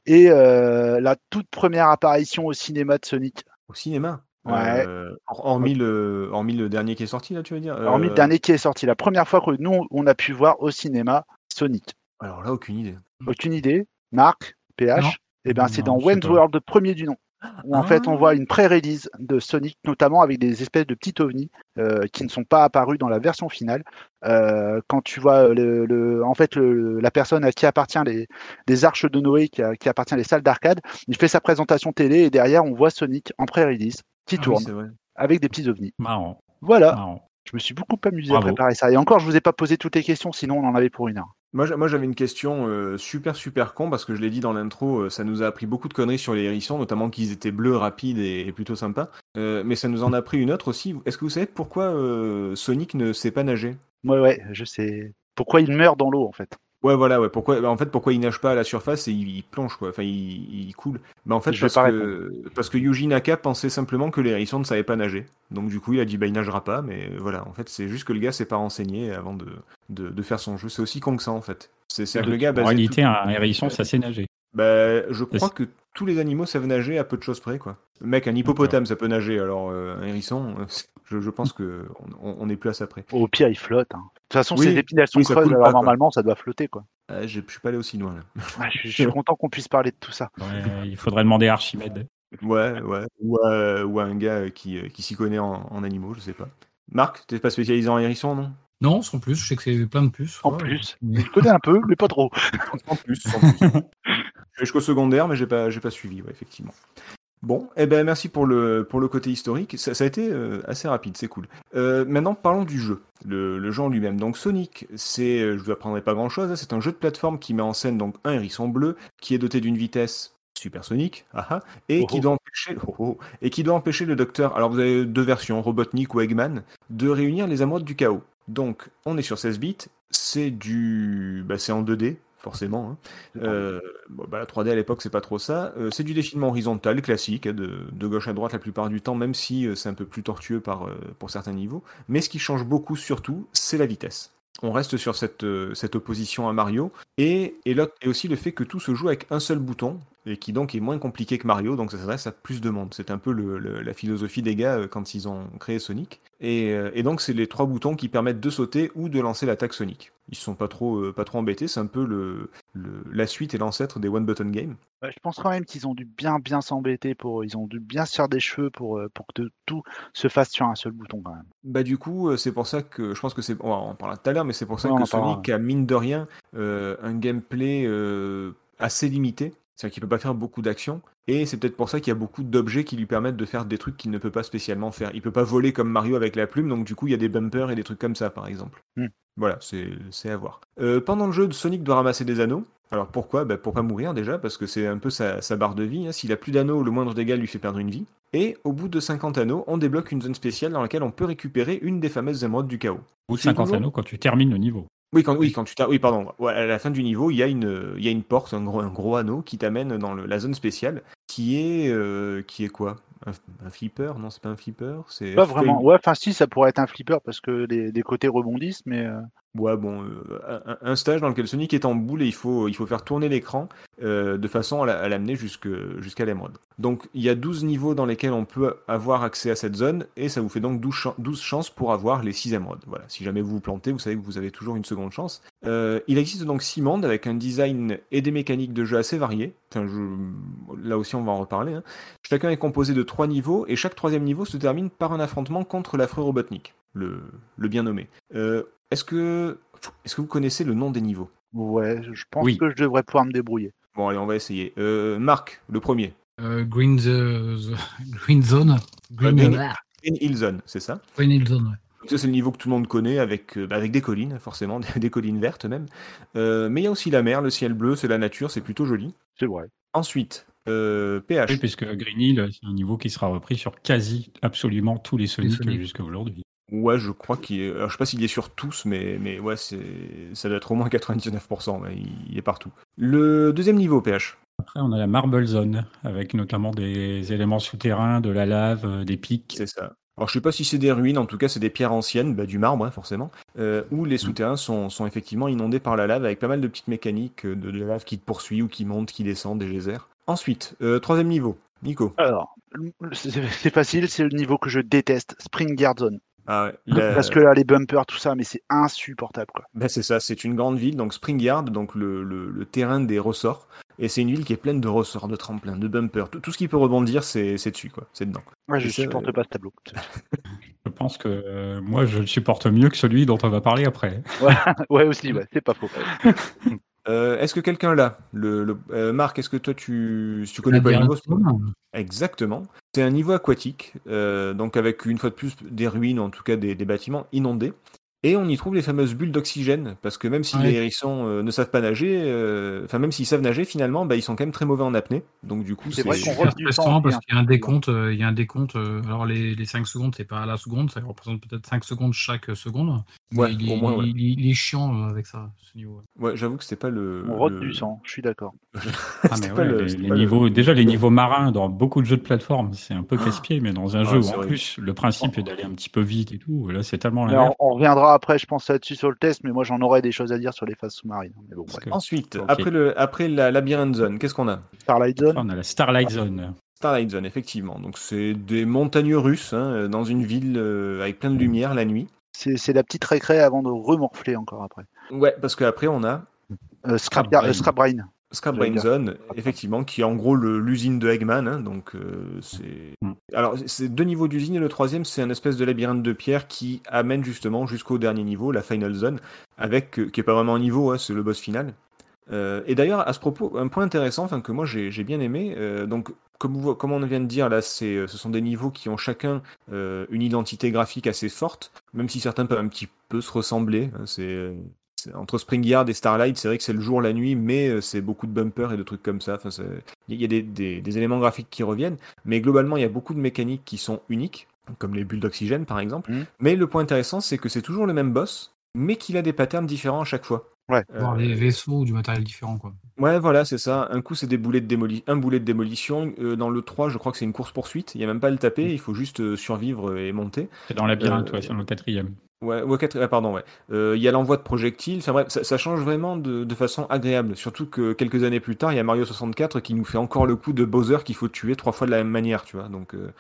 Speaker 4: Et euh, la toute première apparition au cinéma de Sonic.
Speaker 1: Au cinéma?
Speaker 4: Ouais.
Speaker 1: Euh, hor- hormis le, hormis le dernier qui est sorti là, tu veux dire?
Speaker 4: Hormis le
Speaker 1: Euh,
Speaker 4: dernier qui est sorti. La première fois que nous, on a pu voir au cinéma Sonic.
Speaker 1: Alors là, aucune idée.
Speaker 4: Aucune idée Marc PH
Speaker 3: Non.
Speaker 4: Eh bien, c'est dans Wayne's. World, premier du nom. Où en fait, on voit une pré-release de Sonic, notamment avec des espèces de petits ovnis euh, qui ne sont pas apparus dans la version finale. Euh, quand tu vois le, le- en fait le- la personne à qui appartient les, les arches de Noé, qui, a- qui appartient les salles d'arcade, il fait sa présentation télé et derrière, on voit Sonic en pré-release qui
Speaker 1: Ah
Speaker 4: tourne avec des petits ovnis.
Speaker 5: Marrant,
Speaker 4: Voilà,
Speaker 5: marrant.
Speaker 4: je me suis beaucoup amusé
Speaker 5: Bravo.
Speaker 4: à préparer ça. Et encore, je vous ai pas posé toutes les questions, sinon on en avait pour une heure.
Speaker 1: Moi, j'a- moi, j'avais une question euh, super super con parce que je l'ai dit dans l'intro, euh, ça nous a appris beaucoup de conneries sur les hérissons, notamment qu'ils étaient bleus, rapides et, plutôt sympas. Euh, mais ça nous en a appris une autre aussi. Est-ce que vous savez pourquoi Sonic ne sait pas nager?
Speaker 4: Ouais, ouais, je sais. Pourquoi il meurt dans l'eau, en fait?
Speaker 1: Ouais, voilà, ouais. Pourquoi, bah, en fait, pourquoi il nage pas à la surface et il, il plonge, quoi. Enfin, il, il coule. Bah, en fait, parce que, parce que Yuji Naka pensait simplement que les hérissons ne savaient pas nager. Donc, du coup, il a dit, bah, il nagera pas. Mais voilà, en fait, c'est juste que le gars s'est pas renseigné avant de, de, de faire son jeu. C'est aussi con que ça, en fait. C'est c'est que le gars,
Speaker 5: En réalité, un hérisson, ça sait nager.
Speaker 1: Bah, je crois que tous les animaux savent nager à peu de choses près, quoi. Mec, un hippopotame, ça peut nager. Alors, euh, un hérisson, euh, *laughs* je, je pense que on, on est plus à ça près.
Speaker 4: Au pire, il flotte. hein. De toute façon,
Speaker 1: Oui,
Speaker 4: ses épines, elles sont
Speaker 1: oui, coule
Speaker 4: alors
Speaker 1: pas, quoi.
Speaker 4: normalement, ça doit flotter, quoi.
Speaker 1: Ah, je, je suis pas allé aussi loin, là. *laughs*
Speaker 4: Ouais, je, je suis content qu'on puisse parler de tout ça.
Speaker 5: Ouais, il faudrait demander à Archimède.
Speaker 1: Ouais, ouais. Ou à, ou à un gars qui, euh, qui s'y connaît en, en animaux, je sais pas. Marc, t'es pas spécialisé en hérisson, non?
Speaker 3: Non, sans plus, je sais que c'est plein de puces.
Speaker 4: En
Speaker 3: Ouais.
Speaker 4: plus, je connais un peu, mais pas trop. *laughs*
Speaker 1: En plus, sans plus. Jusqu'au secondaire, mais j'ai pas, j'ai pas suivi, ouais, effectivement. Bon, eh ben merci pour le, pour le côté historique. Ça, ça a été euh, assez rapide, c'est cool. Euh, maintenant, parlons du jeu, le, le jeu en lui-même. Donc Sonic, c'est, euh, je vous apprendrai pas grand-chose, hein, c'est un jeu de plateforme qui met en scène donc un hérisson bleu qui est doté d'une vitesse supersonique, ah ah, et
Speaker 4: Oh
Speaker 1: qui
Speaker 4: oh.
Speaker 1: doit empêcher, oh oh, et qui doit empêcher le docteur. Alors vous avez deux versions, Robotnik ou Eggman, de réunir les émeraudes du chaos. Donc on est sur 16 bits, c'est du, bah, c'est en 2D forcément. hein. Euh, bon, bah, la 3D à l'époque, c'est pas trop ça. Euh, c'est du défilement horizontal classique, hein, de, de gauche à droite la plupart du temps, même si euh, c'est un peu plus tortueux par, pour certains niveaux. Mais ce qui change beaucoup, surtout, c'est la vitesse. On reste sur cette, cette opposition à Mario, et, et, l'autre- et aussi le fait que tout se joue avec un seul bouton, et qui donc est moins compliqué que Mario, donc ça s'adresse à plus de monde. C'est un peu le- le- la philosophie des gars euh, quand ils ont créé Sonic. Et, euh, et donc c'est les trois boutons qui permettent de sauter ou de lancer l'attaque Sonic. Ils se sont pas trop, euh, pas trop embêtés, c'est un peu le, la suite et l'ancêtre des One Button Game.
Speaker 4: Ouais, Je pense quand même qu'ils ont dû bien bien s'embêter pour, ils ont dû bien se faire des cheveux pour, pour que tout se fasse sur un seul bouton quand même.
Speaker 1: Bah du coup, c'est pour ça que je pense que c'est, on en parlera tout à l'heure, mais c'est pour ça
Speaker 4: Ouais, on
Speaker 1: que. Sonic a mine de rien euh, un gameplay euh, assez limité, c'est-à-dire qu'il peut pas faire beaucoup d'actions, et c'est peut-être pour ça qu'il y a beaucoup d'objets qui lui permettent de faire des trucs qu'il ne peut pas spécialement faire. Il peut pas voler comme Mario avec la plume, donc du coup il y a des bumpers et des trucs comme ça par exemple.
Speaker 4: Hmm.
Speaker 1: Voilà, c'est c'est à voir. Euh, pendant le jeu, Sonic doit ramasser des anneaux. Alors pourquoi? Bah, Pour pas mourir déjà, parce que c'est un peu sa, sa barre de vie. hein. S'il a plus d'anneaux, le moindre dégât lui fait perdre une vie. Et au bout de 50 anneaux, on débloque une zone spéciale dans laquelle on peut récupérer une des fameuses émeraudes du chaos.
Speaker 5: Ou
Speaker 1: C'est
Speaker 5: 50
Speaker 1: toujours-
Speaker 5: anneaux quand tu termines le niveau.
Speaker 1: Oui, quand, oui, quand tu t'as- oui, pardon. À la fin du niveau, il y a une, il y a une porte, un gros, un gros anneau qui t'amène dans le- la zone spéciale, qui est, euh, qui est quoi? Un, un flipper? Non, c'est pas un flipper. C'est
Speaker 4: Pas vraiment. Ouais, enfin si, ça pourrait être un flipper parce que les, les côtés rebondissent, mais euh,
Speaker 1: Ouais, bon, euh, un, stage dans lequel Sonic est en boule et il faut, faire tourner l'écran euh, de façon à la- à l'amener jusqu'à l'émeraude. Donc il y a 12 niveaux dans lesquels on peut avoir accès à cette zone et ça vous fait donc 12, chan- 12 chances pour avoir les 6 émeraudes. Voilà, si jamais vous vous plantez, vous savez que vous avez toujours une seconde chance. Euh, il existe donc 6 mondes avec un design et des mécaniques de jeu assez je- Là aussi, on va en reparler. hein. Chacun est composé de 3 niveaux et chaque troisième niveau se termine par un affrontement contre l'affreux Robotnik, le, bien nommé. Est-ce que, est-ce que vous connaissez le nom des niveaux?
Speaker 4: Ouais, je pense
Speaker 5: Oui.
Speaker 4: que je devrais pouvoir me débrouiller.
Speaker 1: Bon, allez, on va essayer. Euh, Marc, le premier.
Speaker 3: Euh, Green, the- the- Green Zone. Green,
Speaker 1: Green-
Speaker 3: ah,
Speaker 1: Green Hill Zone, c'est ça?
Speaker 3: Green Hill Zone, ouais.
Speaker 1: Ça, c'est le niveau que tout le monde connaît avec, euh, bah, avec des collines, forcément, *laughs* des collines vertes même. Euh, mais il y a aussi la mer, le ciel bleu, c'est la nature, c'est plutôt joli.
Speaker 4: C'est vrai.
Speaker 1: Ensuite, euh, PH.
Speaker 5: Oui, puisque Green Hill, c'est un niveau qui sera repris sur quasi absolument tous les Sonic
Speaker 3: Sonic.
Speaker 5: jusqu'à aujourd'hui.
Speaker 1: Ouais, je crois qu'il est. Alors, je sais pas s'il est sur tous, mais, mais ouais, c'est... ça doit être au moins 99%. ouais, il- est partout. Le deuxième niveau, PH.
Speaker 5: Après, on a la Marble Zone, avec notamment des éléments souterrains, de la lave, euh, des pics.
Speaker 1: C'est ça. Alors, je sais pas si c'est des ruines, en tout cas, c'est des pierres anciennes, bah, du marbre, hein, forcément, euh, où les souterrains sont, sont effectivement inondés par la lave avec pas mal de petites mécaniques euh, de, de la lave qui te poursuit ou qui monte, qui descend, des geysers. Ensuite, euh, troisième niveau. Nico.
Speaker 4: Alors, c'est c'est facile, c'est le niveau que je déteste, Spring Guard Zone.
Speaker 1: Ah ouais, la-
Speaker 4: Parce que là, les bumpers, tout ça, mais c'est insupportable, quoi.
Speaker 1: bah, c'est ça, c'est une grande ville, donc Spring Yard, donc le, le- le terrain des ressorts. Et c'est une ville qui est pleine de ressorts, de tremplins, de bumpers. Tout, tout ce qui peut rebondir, c'est c'est dessus, quoi. C'est dedans.
Speaker 4: Ouais, je
Speaker 1: ça,
Speaker 4: supporte
Speaker 1: euh,
Speaker 4: pas ce tableau. *laughs*
Speaker 5: Je pense que euh, moi, je le supporte mieux que celui dont on va parler après.
Speaker 4: ouais, *laughs* aussi, ouais, c'est pas faux. *laughs*
Speaker 1: Euh, est-ce que quelqu'un l'a le, le- euh, Marc, est-ce que toi, tu, si tu connais pas le niveau. Exactement. C'est un niveau aquatique, euh, donc avec une fois de plus des ruines, en tout cas des, des bâtiments inondés. Et on y trouve les fameuses bulles d'oxygène, parce que même si
Speaker 3: Ouais.
Speaker 1: les hérissons euh, ne savent pas nager, euh, enfin même s'ils savent nager, finalement, bah, ils sont quand même très mauvais en apnée. Donc du coup,
Speaker 4: C'est
Speaker 1: c'est
Speaker 4: vrai qu'on temps,
Speaker 3: parce qu'il y a un décompte. euh, il y a un décompte. euh, alors les, les 5 secondes, c'est pas à la seconde, ça représente peut-être 5 secondes chaque seconde.
Speaker 1: Ouais,
Speaker 3: il,
Speaker 1: au
Speaker 3: est-
Speaker 1: moins, ouais.
Speaker 3: il, il- il est chiant euh, avec ça, ce niveau.
Speaker 1: Ouais, j'avoue que c'était pas le.
Speaker 4: On rote
Speaker 1: le-
Speaker 4: du sang, je suis d'accord.
Speaker 5: Ah, *laughs*
Speaker 1: C'était
Speaker 5: mais
Speaker 1: pas
Speaker 5: ouais,
Speaker 1: le-
Speaker 5: les,
Speaker 1: c'était
Speaker 5: les
Speaker 1: pas le-
Speaker 5: niveaux, déjà les niveaux marins dans beaucoup de jeux de plateforme, c'est un peu
Speaker 1: Ah.
Speaker 5: casse-pied, mais dans un
Speaker 1: Ah,
Speaker 5: jeu où en
Speaker 1: vrai.
Speaker 5: plus le principe est d'aller un petit peu vite et tout, là c'est tellement l'inverse.
Speaker 4: on, on reviendra après, je pense, là-dessus sur le test, mais moi j'en aurais des choses à dire sur les phases sous-marines. Mais bon,
Speaker 5: Parce
Speaker 4: bref.
Speaker 5: que-
Speaker 1: Ensuite, après, le, après la labyrinthe zone, qu'est-ce qu'on a?
Speaker 4: Starlight Zone,
Speaker 5: on a la Starlight Zone.
Speaker 1: Starlight Zone, effectivement. Donc c'est des montagnes russes hein, dans une ville euh, avec plein de lumière la nuit.
Speaker 4: c'est c'est la petite récré avant de remorfler encore après.
Speaker 1: Ouais, parce qu'après on a
Speaker 4: Euh, Scrap,
Speaker 5: Scrap
Speaker 4: euh, Scrap Brain.
Speaker 1: Scrap Brain. Zone, effectivement, qui est en gros l'usine de Eggman. hein, donc euh, c'est.
Speaker 5: Mm.
Speaker 1: Alors c'est deux niveaux d'usine et le troisième c'est un espèce de labyrinthe de pierre qui amène justement jusqu'au dernier niveau, la Final Zone, avec euh, qui est pas vraiment un niveau, hein, c'est le boss final. Euh, et d'ailleurs à ce propos, un point intéressant, enfin que moi j'ai bien aimé. donc comme, vous- comme on vient de dire là, c'est ce sont des niveaux qui ont chacun une identité graphique assez forte, même si certains peuvent un petit peu se ressembler. hein, c'est- entre Spring Yard et Starlight, c'est vrai que c'est le jour, la nuit, mais euh, c'est beaucoup de bumpers et de trucs comme ça. Enfin, il y a des, des- des éléments graphiques qui reviennent, mais globalement, il y a beaucoup de mécaniques qui sont uniques, comme les bulles d'oxygène par exemple.
Speaker 4: Mhm.
Speaker 1: Mais le point intéressant, c'est que c'est toujours le même boss, mais qu'il a des patterns différents à chaque fois.
Speaker 4: Ouais.
Speaker 1: Euh,
Speaker 3: des vaisseaux ou du matériel différent, quoi.
Speaker 1: Ouais, voilà, c'est ça. Un coup, c'est des boulets de démoli... un boulet de démolition. Euh, dans le 3, je crois que c'est une course-poursuite. Il n'y a même pas à le taper, il faut juste euh, survivre et monter.
Speaker 5: C'est dans labyrinthe,
Speaker 1: Euh,
Speaker 5: ouais, dans le quatrième.
Speaker 1: Ouais, ouais, quatre- ah, pardon, ouais. Euh, Il y a l'envoi de projectiles. Enfin bref, ça, ça change vraiment de, de façon agréable. Surtout que quelques années plus tard, il y a Mario 64 qui nous fait encore le coup de Bowser qu'il faut tuer trois fois de la même manière, tu vois. Donc euh,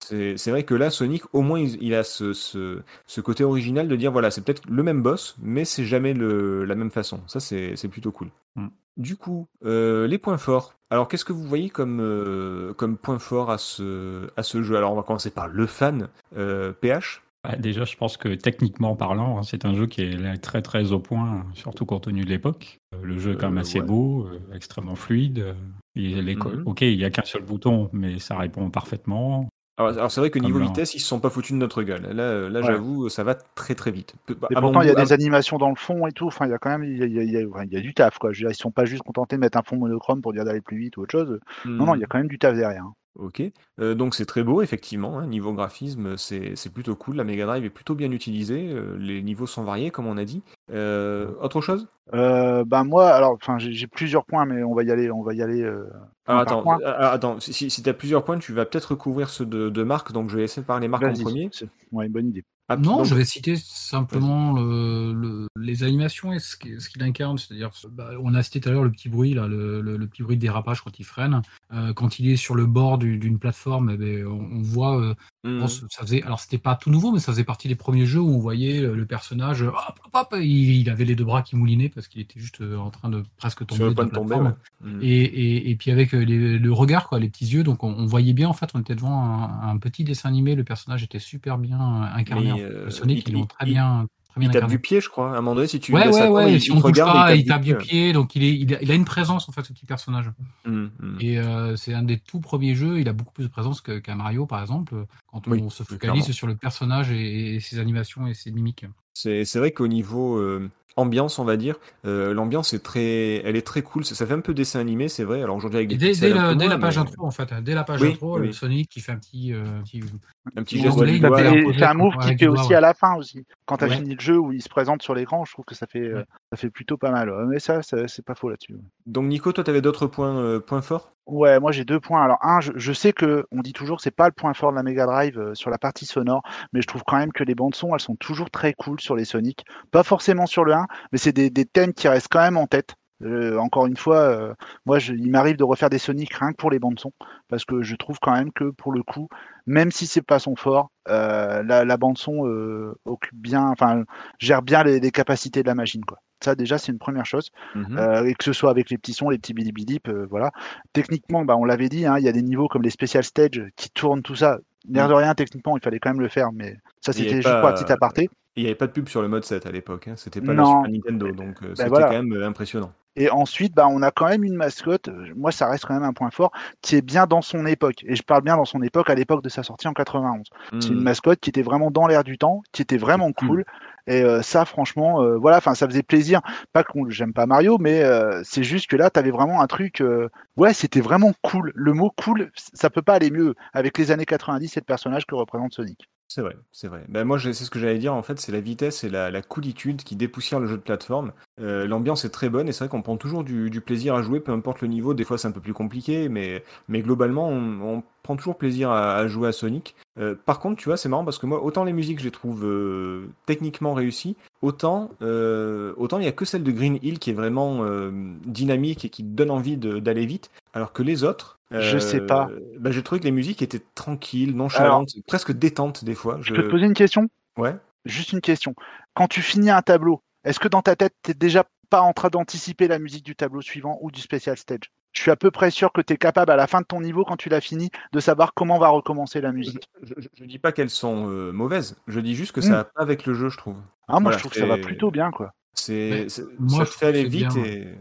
Speaker 1: c'est c'est vrai que là, Sonic, au moins, il, il a ce, ce, ce côté original de dire voilà, c'est peut-être le même boss, mais c'est jamais le, la même façon. Ça, c'est c'est plutôt cool.
Speaker 5: Mm.
Speaker 1: Du coup, euh, les points forts. Alors, qu'est-ce que vous voyez comme, euh, comme point fort à ce, à ce jeu? Alors, on va commencer par le fan, euh, PH.
Speaker 5: Bah, déjà, je pense que techniquement parlant, hein, c'est un jeu qui est là très très au point, surtout compte tenu de l'époque. Euh, Le jeu est quand même
Speaker 1: Euh,
Speaker 5: assez
Speaker 1: ouais.
Speaker 5: beau, euh, extrêmement fluide. euh, les
Speaker 1: Mhm.
Speaker 5: Ok, il n'y a qu'un seul bouton, mais ça répond parfaitement.
Speaker 1: Alors, alors c'est vrai que niveau
Speaker 5: là.
Speaker 1: vitesse, ils se sont pas foutus de notre gueule. Là, là
Speaker 4: Ouais.
Speaker 1: j'avoue, ça va très très vite.
Speaker 4: Et
Speaker 1: mon
Speaker 4: pourtant, il y a des animations dans le fond et tout. Enfin, il y a quand même il y a, il y a- il y a- enfin, il y a du taf, quoi. Je veux dire, ils sont pas juste contentés de mettre un fond monochrome pour dire d'aller plus vite ou autre chose. Non, non, il y a quand même du taf derrière. hein.
Speaker 1: Ok, euh, donc c'est très beau effectivement, hein, niveau graphisme c'est c'est plutôt cool, la Mega Drive est plutôt bien utilisée, euh, les niveaux sont variés comme on a dit. Euh, autre chose?
Speaker 4: Euh, ben moi, alors, enfin, j'ai j'ai plusieurs points, mais on va y aller, on va y aller. euh,
Speaker 1: Ah,
Speaker 4: par
Speaker 1: attends,
Speaker 4: point.
Speaker 1: ah, attends, si, si, tu as plusieurs points, tu vas peut-être recouvrir ceux de, de Marc, donc je vais essayer de parler Marc en
Speaker 4: Vas-y,
Speaker 1: premier.
Speaker 4: c'est ouais, bonne idée.
Speaker 1: Ah,
Speaker 3: Non,
Speaker 1: donc-
Speaker 3: je vais citer simplement le- le- les animations et ce qui- ce qu'il incarne. C'est-à-dire, bah, on a cité tout à l'heure le petit bruit, là, le, petit bruit de dérapage quand il freine. Euh, quand il est sur le bord du- d'une plateforme, eh ben, on, on voit. euh, pense que ça faisait, alors c'était pas tout nouveau, mais ça faisait partie des premiers jeux où on voyait le, personnage, hop, hop, hop, il, il avait les deux bras qui moulinaient parce qu'il était juste euh, en train de presque tomber
Speaker 1: Sur le point de tomber, ouais. Mhm.
Speaker 3: Et, et, et puis avec euh, les- le regard, quoi, les petits yeux, donc on, on voyait bien, en fait, on était devant un, un petit dessin animé, le personnage était super bien incarné.
Speaker 1: Mais,
Speaker 3: Le Sonic,
Speaker 1: il-
Speaker 3: ils l'ont très bien, très bien
Speaker 1: Il tape du pied, je crois. À un moment donné, si tu
Speaker 3: Ouais, ouais,
Speaker 1: attendre,
Speaker 3: ouais,
Speaker 1: il,
Speaker 3: si on
Speaker 1: regarde
Speaker 3: pas, il tape du
Speaker 1: pied.
Speaker 3: pied, donc il, est, il, a, il a une présence, en fait, ce petit personnage.
Speaker 1: Mhm, mhm.
Speaker 3: Et euh, c'est un des tout premiers jeux, il a beaucoup plus de présence qu'un Mario, par exemple, quand on
Speaker 1: Oui,
Speaker 3: se focalise
Speaker 1: clairement.
Speaker 3: sur le personnage et, et ses animations et ses mimiques.
Speaker 1: C'est c'est vrai qu'au niveau euh, ambiance, on va dire, euh, l'ambiance est très, elle est très cool. Ça, ça fait un peu dessin animé, c'est vrai. Alors aujourd'hui avec
Speaker 3: Et
Speaker 1: des
Speaker 3: dès,
Speaker 1: moins,
Speaker 3: la page
Speaker 1: mais
Speaker 3: intro, en fait, dès la page
Speaker 1: Oui,
Speaker 3: intro,
Speaker 1: oui.
Speaker 3: le Sonic qui fait un petit, euh, petit,
Speaker 1: un petit geste
Speaker 4: c'est un move qui fait aussi
Speaker 3: ouais.
Speaker 4: à la fin aussi. Quand tu as
Speaker 3: Ouais.
Speaker 4: fini le jeu où il se présente sur l'écran, je trouve que ça fait, euh,
Speaker 3: Ouais.
Speaker 4: ça fait plutôt pas mal. Mais ça, ça- c'est pas faux là-dessus.
Speaker 1: Donc Nico, toi, tu avais d'autres points, euh, points forts?
Speaker 4: Ouais, moi j'ai deux points. Alors un, je, sais que on dit toujours c'est pas le point fort de la Mega Drive euh, sur la partie sonore, mais je trouve quand même que les bandes son elles sont toujours très cool sur les Sonic. Pas forcément sur le 1, mais c'est des, des thèmes qui restent quand même en tête. Euh, encore une fois, euh, moi je- il m'arrive de refaire des Sonic rien que pour les bandes son, parce que je trouve quand même que pour le coup, même si c'est pas son fort, euh, la, la bande son occupe bien, enfin gère bien les, les capacités de la machine quoi. Ça déjà c'est une première chose.
Speaker 1: Mhm.
Speaker 4: Et que ce soit avec les petits sons, les petits bilibidip, voilà. Techniquement, bah, on l'avait dit, hein, il y a des niveaux comme les special stage qui tournent tout ça. L'air de rien, techniquement, il fallait quand même le faire, mais ça c'était juste pour un
Speaker 1: pas-
Speaker 4: petit aparté.
Speaker 1: Il n'y avait pas de pub sur le mode 7 à l'époque. Hein. C'était pas la. Super Nintendo, donc euh, c'était
Speaker 4: voilà.
Speaker 1: quand même impressionnant.
Speaker 4: Et ensuite, bah, on a quand même une mascotte, euh, moi ça reste quand même un point fort, qui est bien dans son époque. Et je parle bien dans son époque, à l'époque de sa sortie en 91. C'est une
Speaker 1: Mhm.
Speaker 4: mascotte qui était vraiment dans l'air du temps, qui était vraiment
Speaker 1: Cool.
Speaker 4: cool. Et euh, ça, franchement, euh, voilà, enfin, ça faisait plaisir. Pas que j'aime pas Mario, mais euh, c'est juste que là, t'avais vraiment un truc. euh, ouais, c'était vraiment cool. Le mot cool, ça peut pas aller mieux avec les années 90 et le personnage que représente Sonic.
Speaker 1: C'est vrai, c'est vrai. Ben moi, c'est ce que j'allais dire. En fait, c'est la vitesse et la, la coolitude qui dépoussièrent le jeu de plateforme. Euh, L'ambiance est très bonne et c'est vrai qu'on prend toujours du, plaisir à jouer, peu importe le niveau. Des fois, c'est un peu plus compliqué, mais, mais globalement, on, prend toujours plaisir à, jouer à Sonic. Euh, par contre, tu vois, c'est marrant parce que moi, autant les musiques, je les trouve euh, techniquement réussies, autant autant il y a que celle de Green Hill qui est vraiment dynamique et qui donne envie d'aller vite, alors que les autres.
Speaker 4: Je sais pas.
Speaker 1: Ben, j'ai trouvé que les musiques étaient tranquilles, nonchalantes, presque détentes des fois.
Speaker 4: Je peux te poser une question?
Speaker 1: Ouais.
Speaker 4: Juste une question. Quand tu finis un tableau, est-ce que dans ta tête, t'es déjà pas en train d'anticiper la musique du tableau suivant ou du special stage? Je suis à peu près sûr que tu es capable, à la fin de ton niveau, quand tu l'as fini, de savoir comment va recommencer la musique.
Speaker 1: Je, je- je dis pas qu'elles sont euh, mauvaises, je dis juste que
Speaker 4: Mm.
Speaker 1: ça va pas avec le jeu, je trouve.
Speaker 4: Ah, moi,
Speaker 1: Voilà,
Speaker 4: je trouve que ça va plutôt bien, quoi.
Speaker 1: C'est,
Speaker 3: moi,
Speaker 1: ça
Speaker 3: je
Speaker 1: aller vite
Speaker 3: bien.
Speaker 1: et.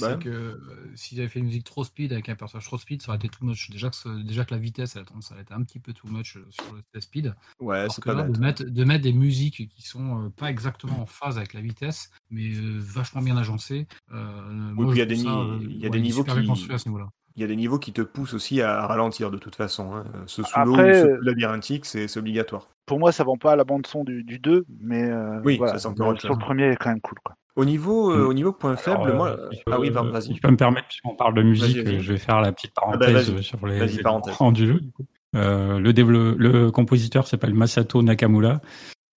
Speaker 1: Ouais.
Speaker 3: que euh, s'ils avaient fait une musique trop speed avec un personnage trop speed, ça aurait été too much. Déjà que, ce- déjà que la vitesse, elle a tendance à être un petit peu too much euh, sur le test speed.
Speaker 1: Ouais, c'est pas
Speaker 3: là, de mettre, de mettre des musiques qui sont euh, pas exactement en phase avec la vitesse, mais euh, vachement bien ajancées. moi,
Speaker 1: puis il y a des
Speaker 3: ça,
Speaker 1: y a des niveaux qui-
Speaker 3: à ce niveau-là.
Speaker 1: Il y a des niveaux qui te poussent aussi à ralentir de toute façon. hein. Ce sous l'eau ou
Speaker 4: Après,
Speaker 1: ce
Speaker 4: euh,
Speaker 1: labyrinthique, c'est obligatoire.
Speaker 4: Pour moi, ça vend pas la bande-son du, du 2, mais euh,
Speaker 1: Oui,
Speaker 4: voilà.
Speaker 1: ça, c'est encore
Speaker 4: Le-
Speaker 1: autre
Speaker 4: sur le premier, est quand même cool, quoi.
Speaker 1: Au niveau, euh,
Speaker 5: Mm.
Speaker 1: au niveau point faible,
Speaker 5: Alors,
Speaker 1: moi.
Speaker 5: euh, si
Speaker 1: ah oui,
Speaker 5: Si
Speaker 1: vas-y.
Speaker 5: je peux me permettre, puisqu'on parle de musique, euh, je vais faire la petite
Speaker 1: bah,
Speaker 5: parenthèse sur les, les du jeu. du coup. Euh, le, le compositeur s'appelle Masato Nakamura.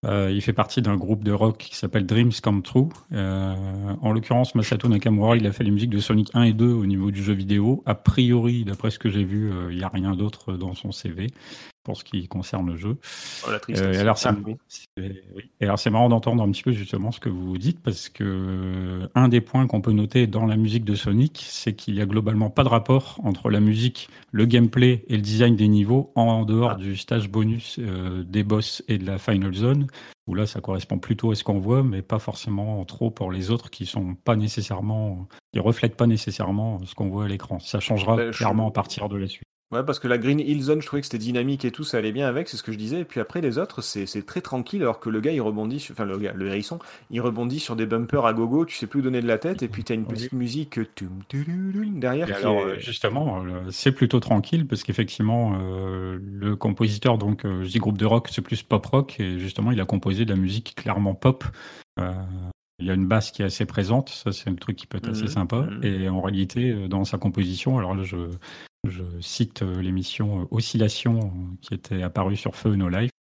Speaker 5: Euh, il fait partie d'un groupe de rock qui s'appelle Dreams Come True. Euh, en l'occurrence, Masato Nakamura, il a fait les musiques de Sonic 1 et 2 au niveau du jeu vidéo. A priori, d'après ce que j'ai vu, euh, il n'y a rien d'autre dans son CV pour ce qui concerne le jeu.
Speaker 1: Oh, la tristesse.
Speaker 5: Euh, et alors, c'est
Speaker 1: oui.
Speaker 5: alors, marrant d'entendre un petit peu justement ce que vous dites parce que euh, un des points qu'on peut noter dans la musique de Sonic, c'est qu'il y a globalement pas de rapport entre la musique, le gameplay et le design des niveaux en dehors
Speaker 1: Ah.
Speaker 5: du stage bonus euh, des boss et de la final zone où là, ça correspond plutôt à ce qu'on voit, mais pas forcément trop pour les autres qui sont pas nécessairement, qui reflètent pas nécessairement ce qu'on voit à l'écran. Ça changera
Speaker 1: Bah, je-
Speaker 5: clairement à partir de la suite.
Speaker 1: Ouais, parce que la Green Hill Zone, je trouvais que c'était dynamique et tout, ça allait bien avec, c'est ce que je disais. Et puis après, les autres, c'est très tranquille, alors que le gars, il rebondit, sur, enfin le gars, le hérisson, il rebondit sur des bumpers à gogo, tu sais plus où donner de la tête, et puis t'as une
Speaker 5: Oui.
Speaker 1: petite musique euh, derrière.
Speaker 5: Et
Speaker 1: qui
Speaker 5: alors,
Speaker 1: est-
Speaker 5: euh, justement, euh, c'est plutôt tranquille parce qu'effectivement, euh, le compositeur, donc, euh, je dis groupe de rock, c'est plus pop rock et justement, il a composé de la musique clairement pop. Euh, il y a une basse qui est assez présente, ça c'est un truc qui peut être assez
Speaker 1: Mhm,
Speaker 5: sympa.
Speaker 1: mhm.
Speaker 5: Et en réalité, dans sa composition, alors là, je, je cite euh, l'émission euh, Oscillation euh, qui était apparue sur Feu No Life.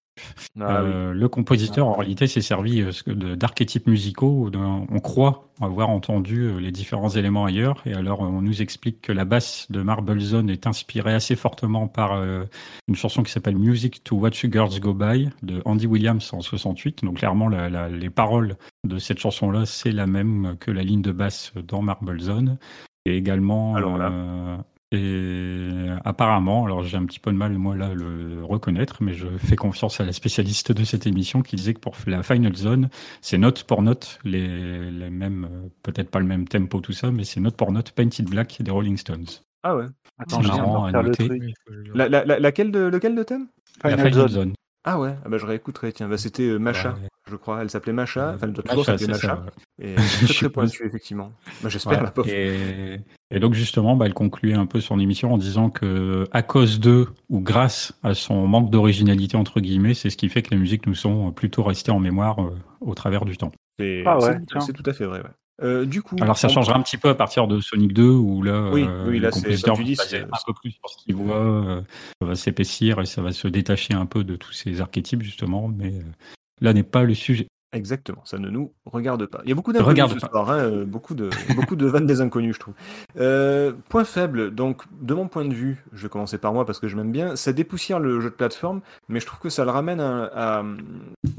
Speaker 1: Ah oui.
Speaker 5: Le compositeur, en réalité, s'est servi d'archétypes musicaux. on croit avoir entendu les différents éléments ailleurs. Et alors, on nous explique que la basse de Marble Zone est inspirée assez fortement par euh, une chanson qui s'appelle Music to Watch Girls Go By de Andy Williams en 68. Donc, clairement, la- la- les paroles de cette chanson-là, c'est la même que la ligne de basse dans Marble Zone. Et également,
Speaker 1: Alors là.
Speaker 5: euh, et apparemment, alors j'ai un petit peu de mal moi là à le reconnaître, mais je fais confiance à la spécialiste de cette émission qui disait que pour la Final Zone, c'est note pour note les, les mêmes, peut-être pas le même tempo tout ça, mais c'est note pour note Painted Black des Rolling Stones.
Speaker 1: Ah ouais.
Speaker 4: Attends,
Speaker 5: marrant à
Speaker 4: le
Speaker 5: noter.
Speaker 4: truc.
Speaker 1: La, la, la- laquelle de, lequel de thème?
Speaker 5: La
Speaker 4: Final
Speaker 5: Final
Speaker 4: Zone.
Speaker 5: Zone.
Speaker 1: Ah ouais, ah bah je réécouterai, tiens, bah c'était euh, Macha,
Speaker 5: Ouais.
Speaker 1: je crois, elle s'appelait Macha, enfin elle doit toujours
Speaker 5: Macha,
Speaker 1: s'appeler Macha,
Speaker 5: ouais.
Speaker 1: et très très *laughs*
Speaker 5: suppose.
Speaker 1: pointu effectivement. Bah, J'espère
Speaker 5: Ouais.
Speaker 1: la pauvre.
Speaker 5: Et, et donc justement, bah, elle concluait un peu son émission en disant que à cause de ou grâce à son manque d'originalité entre guillemets, c'est ce qui fait que les musiques nous sont plutôt restées en mémoire euh, au travers du temps.
Speaker 1: C'est
Speaker 4: Ah ouais,
Speaker 1: c'est tout à fait vrai. Euh, du coup,
Speaker 5: Alors ça
Speaker 1: on-
Speaker 5: changera un petit peu à partir de Sonic 2 où là,
Speaker 1: Oui,
Speaker 5: euh,
Speaker 1: oui, là, c'est-
Speaker 5: un peu plus sur ce qu'il voit, euh, ça va s'épaissir et ça va se détacher un peu de tous ces archétypes justement, mais euh, là n'est pas le sujet.
Speaker 1: Exactement, ça ne nous regarde pas. Il y a beaucoup d'inconnus ce
Speaker 5: pas.
Speaker 1: soir, hein, euh, beaucoup de beaucoup de vannes des inconnus, je trouve. Euh, point faible, donc de mon point de vue, je vais commencer par moi parce que je m'aime bien, ça dépoussière le jeu de plateforme, mais je trouve que ça le ramène à, à-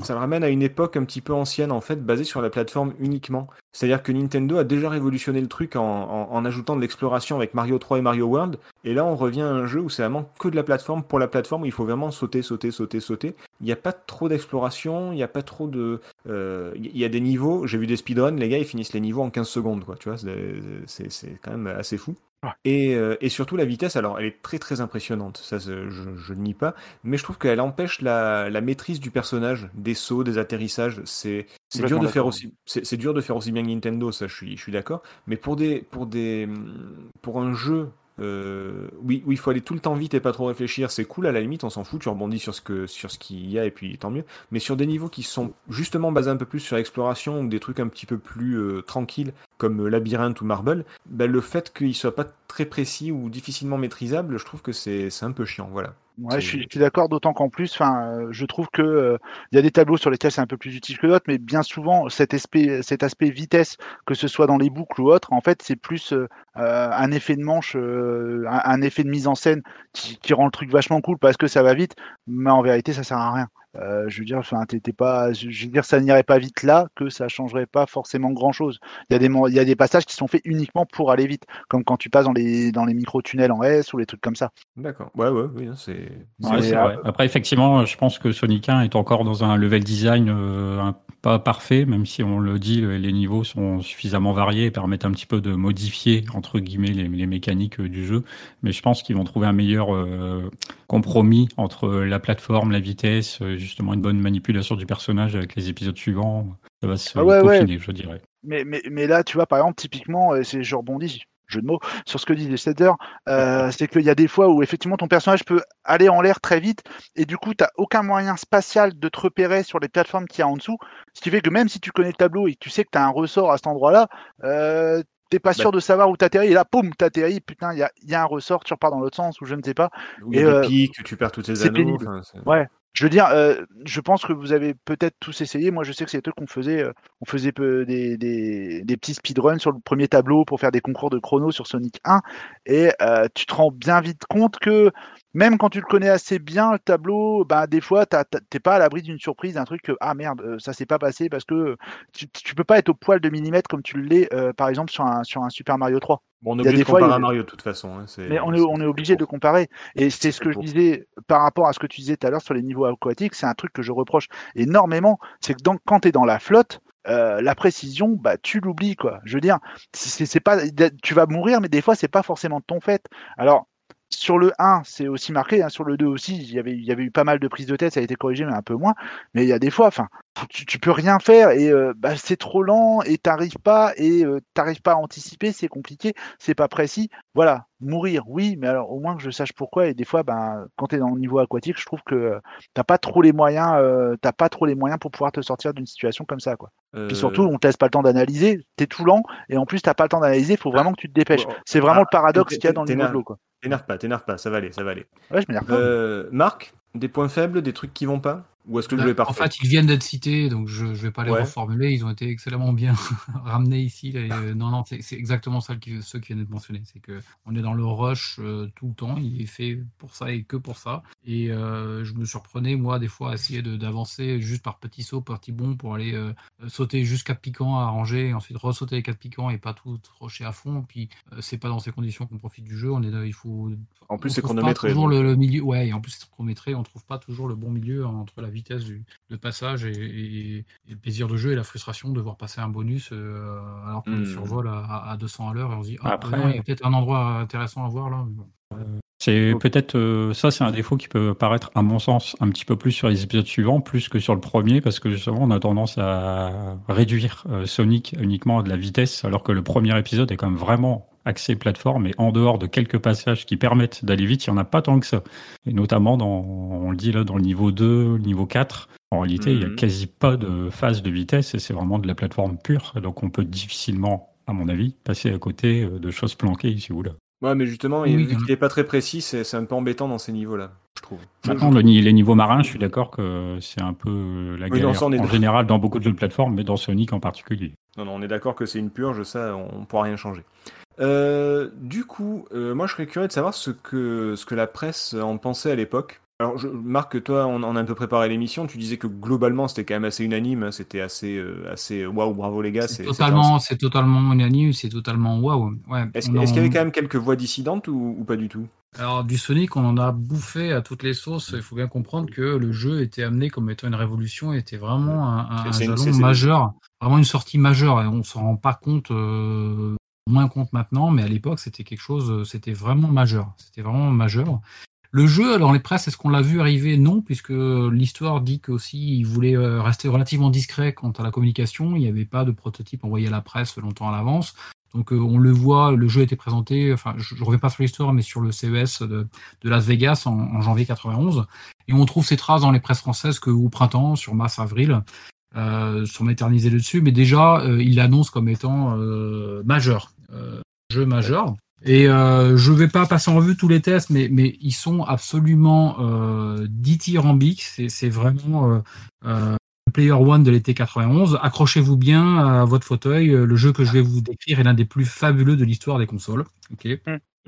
Speaker 1: ça le ramène à une époque un petit peu ancienne en fait, basée sur la plateforme uniquement. C'est-à-dire que Nintendo a déjà révolutionné le truc en, en- en ajoutant de l'exploration avec Mario 3 et Mario World, et là on revient à un jeu où c'est vraiment que de la plateforme pour la plateforme où il faut vraiment sauter, sauter, sauter, sauter. Il n'y a pas trop d'exploration, il n'y a pas trop de Il y a des niveaux, j'ai vu des speedruns, les gars ils finissent les niveaux en 15 secondes, quoi, tu vois, c'est- quand même assez fou.
Speaker 4: Ouais.
Speaker 1: Et, euh, et surtout la vitesse, alors elle est très très impressionnante, ça je, je ne nie pas, mais je trouve qu'elle empêche la, la maîtrise du personnage, des sauts, des atterrissages, c'est c'est dur de faire aussi, c'est c'est dur de faire aussi bien que Nintendo, ça je suis, je suis d'accord, mais pour des, pour des, pour un jeu euh, oui, où il faut aller tout le temps vite et pas trop réfléchir, c'est cool à la limite, on s'en fout, tu rebondis sur ce que sur ce qu'il y a et puis tant mieux. Mais sur des niveaux qui sont justement basés un peu plus sur l'exploration ou des trucs un petit peu plus euh, tranquilles comme euh, Labyrinthe ou Marble, ben, le fait qu'ils soient pas très précis ou difficilement maîtrisables, je trouve que c'est un peu chiant, voilà.
Speaker 4: Ouais, je suis, d'accord, d'autant qu'en plus, enfin, euh, je trouve que euh, il y a des tableaux sur lesquels c'est un peu plus utile que d'autres, mais bien souvent, cet aspect, cet aspect vitesse, que ce soit dans les boucles ou autre, en fait, c'est plus euh, euh, un effet de manche, euh, un, un effet de mise en scène qui, qui rend le truc vachement cool parce que ça va vite, mais en vérité, ça sert à rien. Euh, je veux dire, enfin, t'étais pas, je veux dire, ça n'irait pas vite là, que ça changerait pas forcément grand chose. Il y a des, mo- il y a des passages qui sont faits uniquement pour aller vite, comme quand tu passes dans les, dans les micro-tunnels en S ou les trucs comme ça.
Speaker 1: D'accord. Ouais, ouais, oui, hein, c'est.
Speaker 5: Ouais,
Speaker 4: Mais
Speaker 5: c'est
Speaker 4: après-
Speaker 5: effectivement, je pense que Sonic 1 est encore dans un level design euh, un- pas parfait, même si on le dit, le- les niveaux sont suffisamment variés et permettent un petit peu de modifier, entre guillemets, les, les mécaniques euh, du jeu. Mais je pense qu'ils vont trouver un meilleur euh, compromis entre la plateforme, la vitesse, euh, justement une bonne manipulation du personnage avec les épisodes suivants. Ça va se
Speaker 4: Ah ouais, ouais.
Speaker 5: peaufiner, je dirais.
Speaker 4: Mais, mais, mais là, tu vois, par exemple, typiquement, euh, c'est, je rebondis, jeu de mots, sur ce que disait Slater, euh, c'est qu'il y a des fois où effectivement ton personnage peut aller en l'air très vite et du coup, tu n'as aucun moyen spatial de te repérer sur les plateformes qu'il y a en dessous. Ce qui fait que même si tu connais le tableau et que tu sais que tu as un ressort à cet endroit-là, euh, t'es pas sûr de savoir où t'atterris et là, poum, t'atterris, putain, il y a, il y a un ressort, tu repars dans l'autre sens ou je ne sais pas.
Speaker 1: Où il y a
Speaker 4: Et,
Speaker 1: des
Speaker 4: euh,
Speaker 1: pics, tu perds tous tes anneaux. enfin,
Speaker 4: Ouais. Je veux dire, euh, je pense que vous avez peut-être tous essayé. Moi, je sais que c'est des trucs qu'on faisait. euh, on faisait des, des, petits speedruns sur le premier tableau pour faire des concours de chrono sur Sonic 1. Et euh, tu te rends bien vite compte que même quand tu le connais assez bien, le tableau, bah, des fois, t'es pas à l'abri d'une surprise, d'un truc que, ah merde, euh, ça s'est pas passé parce que tu, tu peux pas être au poil de millimètre comme tu l'es, par exemple, sur un, sur un Super Mario 3.
Speaker 1: Bon, on est obligé de
Speaker 4: fois,
Speaker 1: comparer
Speaker 4: a-
Speaker 1: à Mario de toute façon. hein,
Speaker 4: Mais on est, on est obligé de comparer. Et c'est ce que je disais par rapport à ce que tu disais tout à l'heure sur les niveaux aquatiques. C'est un truc que je reproche énormément. C'est que dans- quand tu es dans la flotte, euh, la précision, bah, tu l'oublies. quoi. Je veux dire, c'est c'est pas, tu vas mourir, mais des fois, c'est pas forcément de ton fait. Alors, sur le 1, c'est aussi marqué. Hein, sur le 2 aussi, il y, avait, il y avait eu pas mal de prises de tête, ça a été corrigé, mais un peu moins. Mais il y a des fois, enfin, tu, tu peux rien faire et euh, bah, c'est trop lent et t'arrives pas et euh, t'arrives pas à anticiper, c'est compliqué, c'est pas précis. Voilà, mourir, oui, mais alors au moins que je sache pourquoi. Et des fois, ben, quand tu es dans le niveau aquatique, je trouve que euh, t'as pas trop les moyens, euh, t'as pas trop les moyens pour pouvoir te sortir d'une situation comme ça, quoi.
Speaker 1: Euh,
Speaker 4: Puis surtout, on te laisse pas le temps d'analyser, t'es tout lent et en plus t'as pas le temps d'analyser, il faut vraiment que tu te dépêches. C'est vraiment
Speaker 1: ah,
Speaker 4: le paradoxe qu'il y a dans le niveau de l'eau, quoi.
Speaker 1: T'énerve pas, t'énerve pas, ça va aller, ça va aller.
Speaker 4: Ouais, je m'énerve pas.
Speaker 1: Marc, des points faibles, des trucs qui vont pas? Ou est-ce que est
Speaker 3: Bah, en
Speaker 1: parfait
Speaker 3: fait, ils viennent d'être cités, donc je ne vais pas les
Speaker 1: Ouais.
Speaker 3: reformuler. Ils ont été excellemment bien *laughs* ramenés ici. Et, euh, non, non, c'est exactement ça qui, ceux qui viennent d'être mentionnés. C'est que on est dans le rush euh, tout le temps. Il est fait pour ça et que pour ça. Et euh, je me surprenais, moi, des fois, à essayer d'avancer juste par petits sauts, par petits bonds pour aller sauter juste quatre piquants à ranger, et ensuite ressauter les quatre piquants et pas tout rocher à fond. Puis c'est pas dans ces conditions qu'on profite du jeu. On est, il faut
Speaker 1: En plus, c'est chronométré.
Speaker 3: Toujours le, le milieu, ouais, et en plus c'est chronométré, on trouve pas toujours le bon milieu entre la vitesse du de passage et, et- et le plaisir de jeu et la frustration de voir passer un bonus euh, alors qu'on
Speaker 1: Hmm.
Speaker 3: survole à, à 200 à l'heure et on se dit ah,
Speaker 5: Après-
Speaker 3: non, il y a peut-être un endroit intéressant à voir là. mais bon.
Speaker 5: C'est peut-être euh, ça, c'est un défaut qui peut paraître, à mon sens, un petit peu plus sur les épisodes suivants, plus que sur le premier, parce que justement, on a tendance à réduire euh, Sonic uniquement à de la vitesse, alors que le premier épisode est quand même vraiment axé plateforme et en dehors de quelques passages qui permettent d'aller vite, il n'y en a pas tant que ça. Et notamment, dans, on le dit là, dans le niveau 2, le niveau 4, en réalité, il n'y a
Speaker 1: Mhm.
Speaker 5: quasi pas de phase de vitesse et c'est vraiment de la plateforme pure. Donc, on peut difficilement, à mon avis, passer à côté euh, de choses planquées ici ou là.
Speaker 1: Ouais, mais justement,
Speaker 3: Oui,
Speaker 1: vu
Speaker 3: il y en a-
Speaker 1: qu'il est pas très précis, c'est c'est un peu embêtant dans ces niveaux-là, je trouve.
Speaker 5: Maintenant, le ni- les niveaux marins, je suis d'accord que c'est un peu euh, la
Speaker 1: Oui,
Speaker 5: galère
Speaker 1: non,
Speaker 5: en général dans beaucoup de jeux de plateforme, mais dans Sonic en particulier.
Speaker 1: Non, non, on est d'accord que c'est une purge, ça, on, on pourra rien changer. Euh, du coup, euh, moi, je serais curieux de savoir ce que, ce que la presse en pensait à l'époque. Alors, je, Marc, toi, on, on a un peu préparé l'émission. Tu disais que globalement, c'était quand même assez unanime. hein, C'était assez, euh, assez, waouh, bravo les gars.
Speaker 3: C'est totalement, c'est totalement unanime, c'est totalement waouh. Ouais,
Speaker 1: Est-ce qu'il y avait quand même quelques voix dissidentes ou, ou pas du tout?
Speaker 3: Alors du Sonic, on en a bouffé à toutes les sauces. Il faut bien comprendre que le jeu était amené comme étant une révolution, était vraiment un, un-
Speaker 1: une-
Speaker 3: majeur, vraiment une sortie majeure. Et on s'en rend pas compte, euh, moins compte maintenant, mais à l'époque c'était quelque chose, euh, c'était vraiment majeur. C'était vraiment majeur. Le jeu, dans les presses, est-ce qu'on l'a vu arriver? Non, puisque l'histoire dit qu'aussi il voulait euh, rester relativement discret quant à la communication. Il n'y avait pas de prototype envoyé à la presse longtemps à l'avance. Donc euh, on le voit, le jeu a été présenté, enfin je ne reviens pas sur l'histoire, mais sur le CES de, Las Vegas en, janvier 91. Et on trouve ces traces dans les presses françaises que au printemps, sur mars-avril, euh, sont éternisées dessus. Mais déjà, euh, il l'annonce comme étant euh, majeur, jeu majeur. Et euh, je vais pas passer en revue tous les tests, mais, mais ils sont absolument euh, dithyrambiques. C'est vraiment euh, euh, Player One de l'été 91. Accrochez-vous bien à votre fauteuil. Le jeu que je vais vous décrire est l'un des plus fabuleux de l'histoire des consoles. Ok.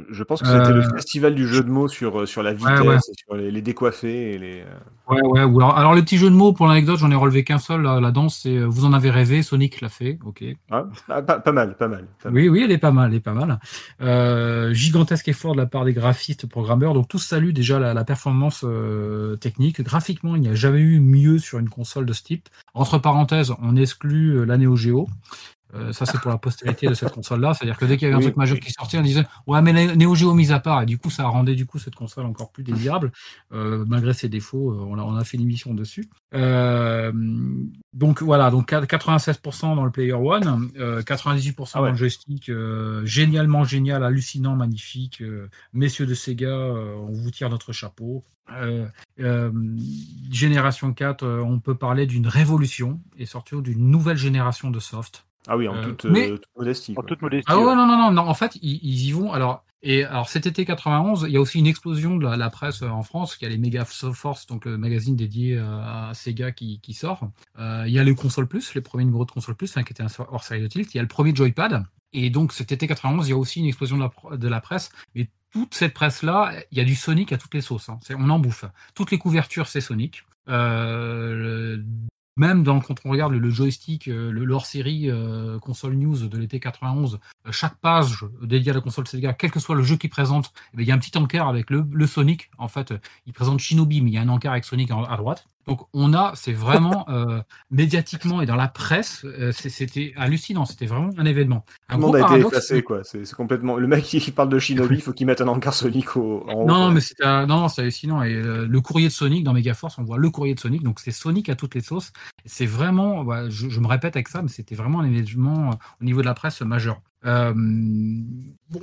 Speaker 1: Je pense que c'était le
Speaker 3: Euh,
Speaker 1: festival du jeu de mots sur, sur la vitesse,
Speaker 3: ouais.
Speaker 1: et sur les, les décoiffés et les. euh,
Speaker 3: Ouais, ouais. Ou alors, alors, le petit jeu de mots, pour l'anecdote, j'en ai relevé qu'un seul. La, la danse, c'est euh, Vous en avez rêvé, Sonic l'a fait. Ok.
Speaker 1: ah, pas, pas mal, pas mal. pas mal.
Speaker 3: Oui, oui, elle est pas mal, elle est pas mal. Euh, gigantesque effort de la part des graphistes, programmeurs. Donc tous saluent déjà la, la performance euh, technique. Graphiquement, il n'y a jamais eu mieux sur une console de ce type. Entre parenthèses, on exclut euh, la Neo Geo. Euh, ça, c'est pour la postérité de cette console-là. C'est-à-dire que dès qu'il y avait un truc majeur
Speaker 1: oui.
Speaker 3: qui sortait, on disait ouais, mais Neo Geo mise à part. Et du coup, ça rendait du coup cette console encore plus désirable, euh, malgré ses défauts. euh, on, a, on a fait une émission dessus. Euh, donc voilà, donc 96% dans le Player One, euh, 98%
Speaker 1: Ah ouais.
Speaker 3: dans le joystick. génialement génial, hallucinant, magnifique. messieurs de Sega, on vous tire notre chapeau. Euh, euh, génération 4, euh, on peut parler d'une révolution et surtout d'une nouvelle génération de soft.
Speaker 1: Ah oui, en
Speaker 3: Euh,
Speaker 1: toute,
Speaker 3: mais-
Speaker 1: euh, toute modestie.
Speaker 4: En toute modestie.
Speaker 3: Ah ouais,
Speaker 4: ouais.
Speaker 3: non, non, non, non, en fait, ils, ils y vont. Alors, et alors cet été 91, il y a aussi une explosion de la, la presse euh, en France, qui a les Mega Force, donc le magazine dédié à, Sega qui, qui sort. Euh, il y a les consoles plus, les premiers numéros de console plus, enfin, qui étaient un hors série de tilt. Il y a le premier Joypad. Et donc cet été 91, il y a aussi une explosion de la, pr- de la presse. Et toute cette presse-là, il y a du Sonic à toutes les sauces. hein. On en bouffe. Toutes les couvertures, c'est Sonic. Euh, le- même dans, quand on regarde le, joystick, euh, le, hors-série euh, console news de l'été 91, euh, chaque page dédiée à la console Sega, quel que soit le jeu qu'il présente, eh bien, il y a un petit encart avec le, le Sonic. En fait, il présente Shinobi, mais il y a un encart avec Sonic à droite. Donc on a, c'est vraiment *laughs* euh, médiatiquement et dans la presse, euh, c'était hallucinant, c'était vraiment un événement.
Speaker 1: Tout le monde a été effacé, quoi. C'est complètement. Le mec qui parle de Shinobi, il faut qu'il mette un encart Sonic au,
Speaker 3: en. Non, mais c'est non, c'est hallucinant. Et euh, le courrier de Sonic dans Megaforce, on voit le courrier de Sonic, donc c'est Sonic à toutes les sauces. C'est vraiment, je, je, me répète avec ça, mais c'était vraiment un événement au niveau de la presse majeur. Euh,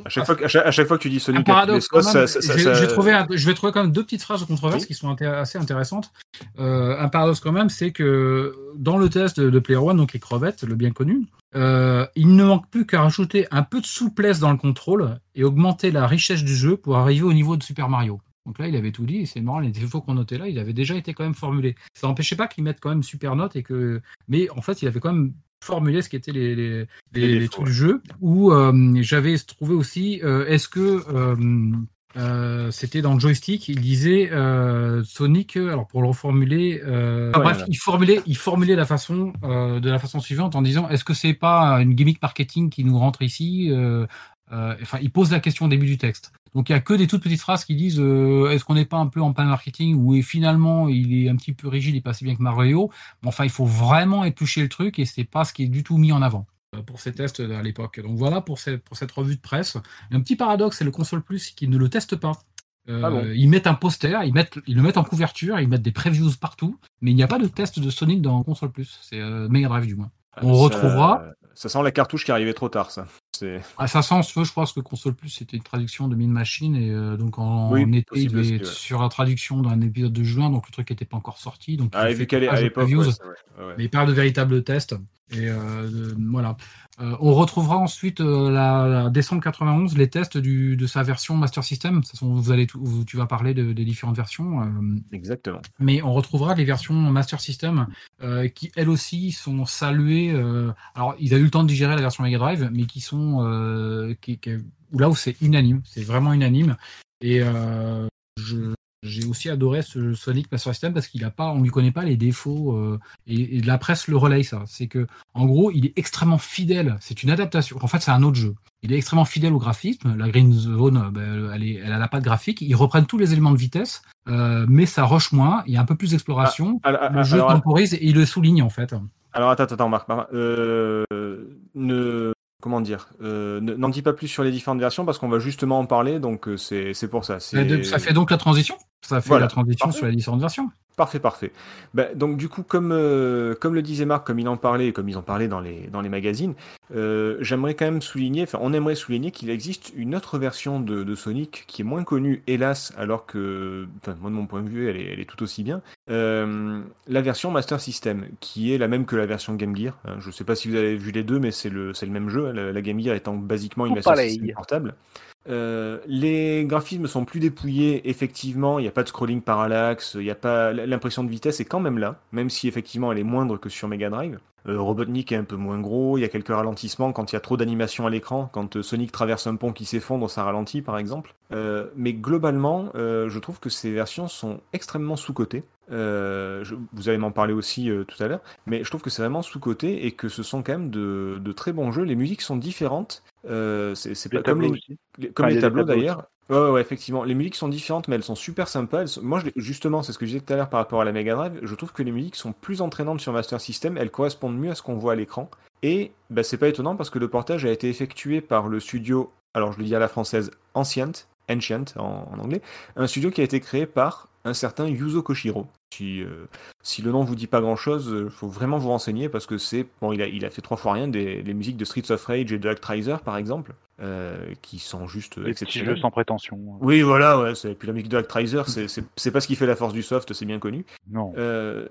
Speaker 1: à, chaque fois, à, chaque, fois, que tu dis Sonic,
Speaker 3: paradoxe, je, vais trouver je vais trouver quand même deux petites phrases de controverse qui sont assez intéressantes. Euh, un paradoxe quand même, c'est que dans le test de, Player One, donc les crevettes, le bien connu, euh, il ne manque plus qu'à rajouter un peu de souplesse dans le contrôle et augmenter la richesse du jeu pour arriver au niveau de Super Mario. Donc là, il avait tout dit, et c'est marrant, les défauts qu'on notait là, il avait déjà été quand même formulé. Ça n'empêchait pas qu'il mette quand même super note et que. Mais en fait, il avait quand même formuler ce qui étaient les, les, les, trucs du jeu. Où euh, j'avais trouvé aussi, euh, est-ce que euh, c'était dans le joystick, il disait Sonic, alors pour le reformuler, bref, il formulait, il formulait la façon de la façon suivante en disant est-ce que c'est pas une gimmick marketing qui nous rentre ici Enfin, il pose la question au début du texte. Donc il y a que des toutes petites phrases qui disent euh, est-ce qu'on n'est pas un peu en pan marketing ou finalement il est un petit peu rigide et pas si bien que Mario. Mais enfin, il faut vraiment éplucher le truc et c'est pas ce qui est du tout mis en avant euh, pour ces tests à l'époque. Donc voilà pour cette, pour cette revue de presse. Un petit paradoxe, c'est le console plus qui ne le teste pas. Euh, ah ils mettent un poster, ils, mettent, ils le mettent en couverture, ils mettent des previews partout, mais il n'y a pas de test de Sonic dans console plus. C'est Mega Drive du moins. On retrouvera.
Speaker 1: Ça sent la cartouche qui arrivait trop tard, ça.
Speaker 3: À ça sent, je pense que Console Plus c'était une traduction de Mine Machine et euh, donc en, été il est sur la traduction d'un épisode de juin, donc le truc n'était pas encore sorti. Donc
Speaker 1: ah, vu qu'elle est à l'époque,
Speaker 3: mais pas de véritables tests. Et euh, voilà. Euh, on retrouvera ensuite euh, la, décembre 91 les tests du, de sa version Master System. vous allez tu vas parler de, des différentes versions.
Speaker 1: Exactement.
Speaker 3: Mais on retrouvera les versions Master System qui elles aussi sont saluées. alors ils ont eu le temps de digérer la version Mega Drive, mais qui sont qui, là où c'est unanime, c'est vraiment unanime. Et je, j'ai aussi adoré ce Sonic Master System parce qu'il a pas, on lui connaît pas les défauts euh, et, la presse le relaye ça. C'est que en gros, il est extrêmement fidèle. C'est une adaptation. En fait, c'est un autre jeu. Il est extrêmement fidèle au graphisme. La Green Zone, ben, elle, est, elle a la patte graphique. Ils reprennent tous les éléments de vitesse, euh, mais ça rush moins. Il y a un peu plus d'exploration. Ah, ah, le jeu temporise et il le souligne en fait.
Speaker 1: Alors attends, attends, Marc. Euh, ne comment dire, euh, n'en dis pas plus sur les différentes versions parce qu'on va justement en parler, donc c'est pour ça.
Speaker 3: Ça fait donc la transition? Ça fait la transition sur les différentes versions.
Speaker 1: Parfait, parfait. Ben, donc du coup, comme, euh, comme le disait Marc, comme il en parlait, comme ils en parlaient dans les, dans les magazines, euh, j'aimerais quand même souligner, enfin on aimerait souligner qu'il existe une autre version de, Sonic qui est moins connue, hélas, alors que, enfin, moi de mon point de vue, elle est, elle est tout aussi bien. Euh, la version Master System, qui est la même que la version Game Gear. Hein. je ne sais pas si vous avez vu les deux, mais c'est le, le même jeu, la, Game Gear étant basiquement une Master System portable. Euh, les graphismes sont plus dépouillés, effectivement, il n'y a pas de scrolling parallaxe, il n'y a pas l'impression de vitesse est quand même là, même si effectivement elle est moindre que sur Mega Drive. Euh, Robotnik est un peu moins gros, il y a quelques ralentissements quand il y a trop d'animation à l'écran, quand euh, Sonic traverse un pont qui s'effondre, ça ralentit par exemple. mais globalement, je trouve que ces versions sont extrêmement sous-cotées. vous allez m'en parler aussi tout à l'heure, mais je trouve que c'est vraiment sous-coté et que ce sont quand même de, de, très bons jeux. Les musiques sont différentes, euh, c'est pas comme les, comme les tableaux d'ailleurs. Ouais, ouais, effectivement. Les musiques sont différentes, mais elles sont super sympas. Moi, justement, c'est ce que je disais tout à l'heure par rapport à la Mega Drive. Je trouve que les musiques sont plus entraînantes sur Master System. Elles correspondent mieux à ce qu'on voit à l'écran. Et bah, c'est pas étonnant parce que le portage a été effectué par le studio, alors je le dis à la française, Ancient, Ancient en, en anglais, un studio qui a été créé par un certain Yuzo Koshiro. Si, euh, si le nom vous dit pas grand chose, il euh, faut vraiment vous renseigner parce que c'est. Bon, il a, il a fait trois fois rien des les musiques de Streets of Rage et de Actraiser par exemple, euh, qui sont juste
Speaker 4: exceptionnelles. sans prétention.
Speaker 1: Oui, voilà, ouais. Puis la musique de Actraiser, c'est pas ce qui fait la force du soft, c'est bien connu.
Speaker 4: Non.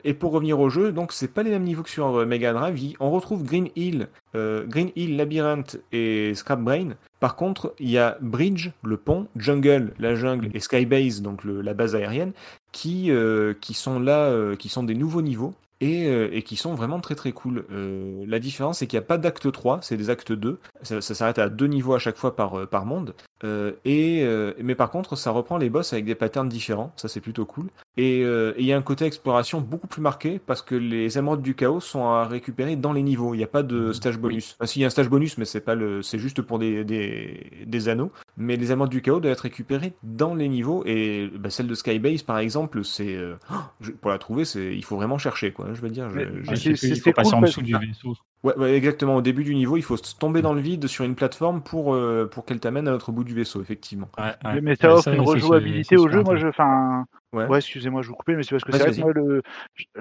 Speaker 1: et pour revenir au jeu, donc c'est pas les mêmes niveaux que sur Mega Drive. On retrouve Green Hill, Green Hill, Labyrinth et Scrap Brain. Par contre, il y a Bridge, le pont, Jungle, la jungle, et Skybase, donc la base aérienne, qui, euh, qui sont là, euh, qui sont des nouveaux niveaux. Et, euh, et, qui sont vraiment très très cool. la différence, c'est qu'il n'y a pas d'acte 3, c'est des actes 2. Ça, s'arrête à deux niveaux à chaque fois par monde. Euh, et, euh, mais par contre, ça reprend les boss avec des patterns différents. Ça, c'est plutôt cool. Et euh, et il y a un côté exploration beaucoup plus marqué parce que les émeraudes du chaos sont à récupérer dans les niveaux. Il n'y a pas de stage bonus. Enfin, si, il y a un stage bonus, mais c'est pas le, c'est juste pour des, des, des anneaux. Mais les émeraudes du chaos doivent être récupérées dans les niveaux. Et bah, celle de Skybase, par exemple, c'est euh, *gasps* pour la trouver, c'est il faut vraiment chercher, quoi. Je veux dire. je-
Speaker 4: Mais-
Speaker 1: je-
Speaker 4: c'est-
Speaker 5: passer
Speaker 4: cool
Speaker 5: en dessous du vaisseau.
Speaker 1: Ouais, ouais, exactement. Au début du niveau, il faut se tomber dans le vide sur une plateforme pour, euh, pour qu'elle t'amène à l'autre bout du vaisseau, effectivement.
Speaker 5: Ouais,
Speaker 4: Mais-
Speaker 5: ouais.
Speaker 4: mais ça offre
Speaker 5: ça,
Speaker 4: une rejouabilité au jeu. Moi, je, enfin,
Speaker 1: Ouais.
Speaker 4: ouais, excusez-moi, je vous coupais, mais c'est parce que c'est
Speaker 1: Vas-y,
Speaker 4: vrai que moi, le,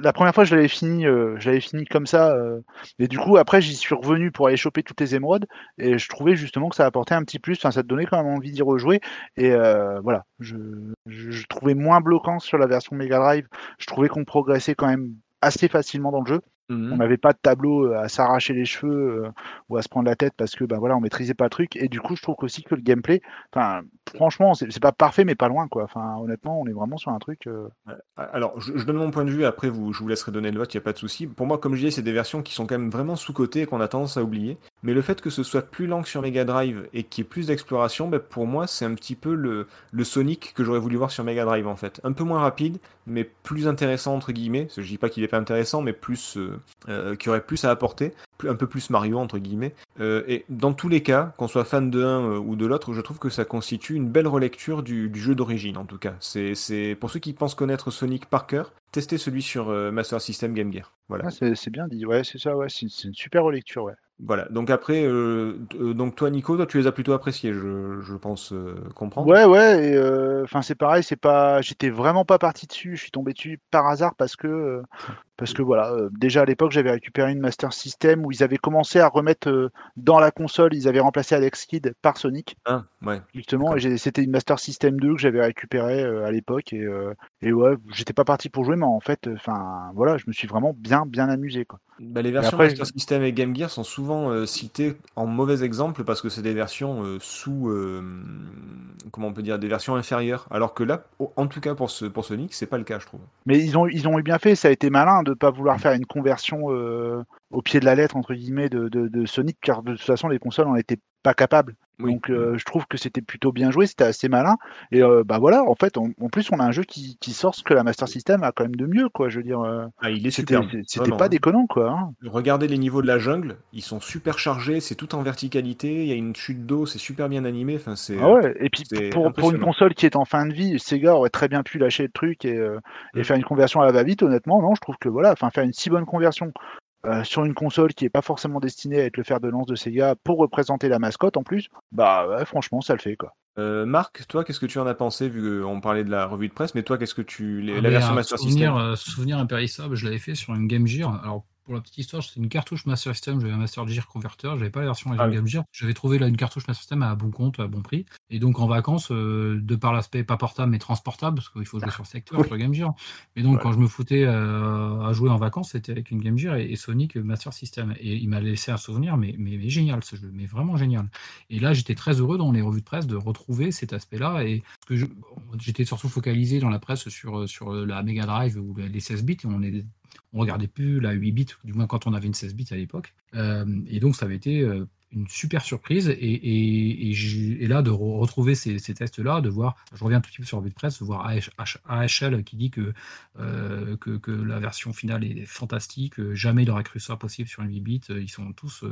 Speaker 4: la première fois, je l'avais fini, euh, je l'avais fini comme ça, euh, et du coup, après, j'y suis revenu pour aller choper toutes les émeraudes, et je trouvais justement que ça apportait un petit plus. Enfin, ça te donnait quand même envie d'y rejouer, et euh, voilà, je, je, je trouvais moins bloquant sur la version Mega Drive. Je trouvais qu'on progressait quand même assez facilement dans le jeu.
Speaker 1: Mhm.
Speaker 4: On n'avait pas de tableau euh, à s'arracher les cheveux euh, ou à se prendre la tête parce que ben voilà, on maîtrisait pas le truc. Et du coup, je trouve aussi que le gameplay, enfin, franchement, c'est pas parfait, mais pas loin, quoi. Enfin, honnêtement, on est vraiment sur un truc. euh,
Speaker 1: Alors, je, je donne mon point de vue, après vous, je vous laisserai donner le vote, il n'y a pas de souci. Pour moi, comme je disais, c'est des versions qui sont quand même vraiment sous-cotées et qu'on a tendance à oublier. Mais le fait que ce soit plus lent que sur Mega Drive et qu'il y ait plus d'exploration, ben, pour moi, c'est un petit peu le, le Sonic que j'aurais voulu voir sur Mega Drive en fait. Un peu moins rapide, mais plus intéressant entre guillemets. Je dis pas qu'il est pas intéressant, mais plus euh, qui aurait plus à apporter, un peu plus Mario entre guillemets. Euh, et dans tous les cas, qu'on soit fan de l'un euh, ou de l'autre, je trouve que ça constitue une belle relecture du, du jeu d'origine en tout cas. C'est pour ceux qui pensent connaître Sonic par cœur, testez celui sur euh, Master System Game Gear. Voilà.
Speaker 4: ah, c'est bien dit. Ouais, c'est ça. Ouais, c'est une super relecture. Ouais.
Speaker 1: Voilà. Donc après, euh, euh, donc toi Nico, toi tu les as plutôt appréciés, je, je pense euh, comprendre.
Speaker 4: Ouais, ouais. euh, Enfin, c'est pareil. C'est pas. J'étais vraiment pas parti dessus. Je suis tombé dessus par hasard parce que. Parce que voilà, euh, déjà à l'époque, j'avais récupéré une Master System où ils avaient commencé à remettre euh, dans la console, ils avaient remplacé Alex Kidd par Sonic.
Speaker 1: Ah, ouais.
Speaker 4: Justement, c'était une Master System 2 que j'avais récupéré euh, à l'époque et, et ouais, j'étais pas parti pour jouer, mais en fait, enfin voilà, je me suis vraiment bien bien amusé quoi.
Speaker 1: Bah, les versions
Speaker 4: après,
Speaker 1: Master System et Game Gear sont souvent citées en mauvais exemple parce que c'est des versions sous, comment on peut dire, des versions inférieures. Alors que là, en tout cas pour, ce, pour Sonic, c'est pas le cas, je trouve.
Speaker 4: Mais ils ont ils ont eu bien fait, ça a été malin de pas vouloir faire une conversion euh, au pied de la lettre entre guillemets de, de, de Sonic, car de toute façon les consoles en étaient pas.
Speaker 1: Oui.
Speaker 4: Donc euh, je trouve que c'était plutôt bien joué, c'était assez malin. Et euh, bah voilà, en fait, en, en plus on a un jeu qui, qui sort ce que la Master System a quand même de mieux, quoi. Je veux dire, euh,
Speaker 1: Ah, il est
Speaker 4: c'était c'était pas déconnant, quoi. hein.
Speaker 1: Regardez les niveaux de la jungle, ils sont super chargés, c'est tout en verticalité, il y a une chute d'eau, c'est super bien animé. Enfin, c'est.
Speaker 4: Ah ouais, et puis pour, pour une console qui est en fin de vie, Sega aurait très bien pu lâcher le truc et, et
Speaker 1: Mm.
Speaker 4: faire une conversion à la va-vite, honnêtement, non, je trouve que voilà, enfin faire une si bonne conversion euh, sur une console qui est pas forcément destinée à être le fer de lance de Sega pour représenter la mascotte en plus, bah ouais, franchement, ça le fait quoi.
Speaker 1: Euh, Marc, toi, qu'est-ce que tu en as pensé vu qu'on parlait de la revue de presse, mais toi, qu'est-ce que tu.
Speaker 3: Ah,
Speaker 1: la
Speaker 3: mais
Speaker 1: version Master
Speaker 3: souvenir,
Speaker 1: System
Speaker 3: euh, souvenir impérissable, je l'avais fait sur une Game Gear. Alors, pour la petite histoire, c'était une cartouche Master System, j'avais un Master Gear Converter, j'avais pas la version
Speaker 1: Ah oui.
Speaker 3: Game Gear. J'avais trouvé là une cartouche Master System à bon compte, à bon prix. Et donc, en vacances, euh, de par l'aspect pas portable mais transportable, parce qu'il faut jouer *laughs* sur secteur, sur Game Gear. Mais donc,
Speaker 1: Ouais.
Speaker 3: quand je me foutais euh, à jouer en vacances, c'était avec une Game Gear et, et Sonic Master System. Et il m'a laissé un souvenir, mais, mais, mais génial ce jeu, mais vraiment génial. Et là, j'étais très heureux dans les revues de presse de retrouver cet aspect-là. Et j'étais surtout focalisé dans la presse sur, sur la Mega Drive ou les 16 bits. Et on est on regardait plus la 8 bits, du moins quand on avait une 16 bits à l'époque. Euh, et donc, ça avait été euh, une super surprise. Et, et, là, de re- retrouver ces, tests-là, de voir, je reviens un tout petit peu sur revue de presse, de voir AH AHL qui dit que, euh, que, que la version finale est fantastique, jamais il aurait cru ça possible sur une 8 bits. Ils sont tous,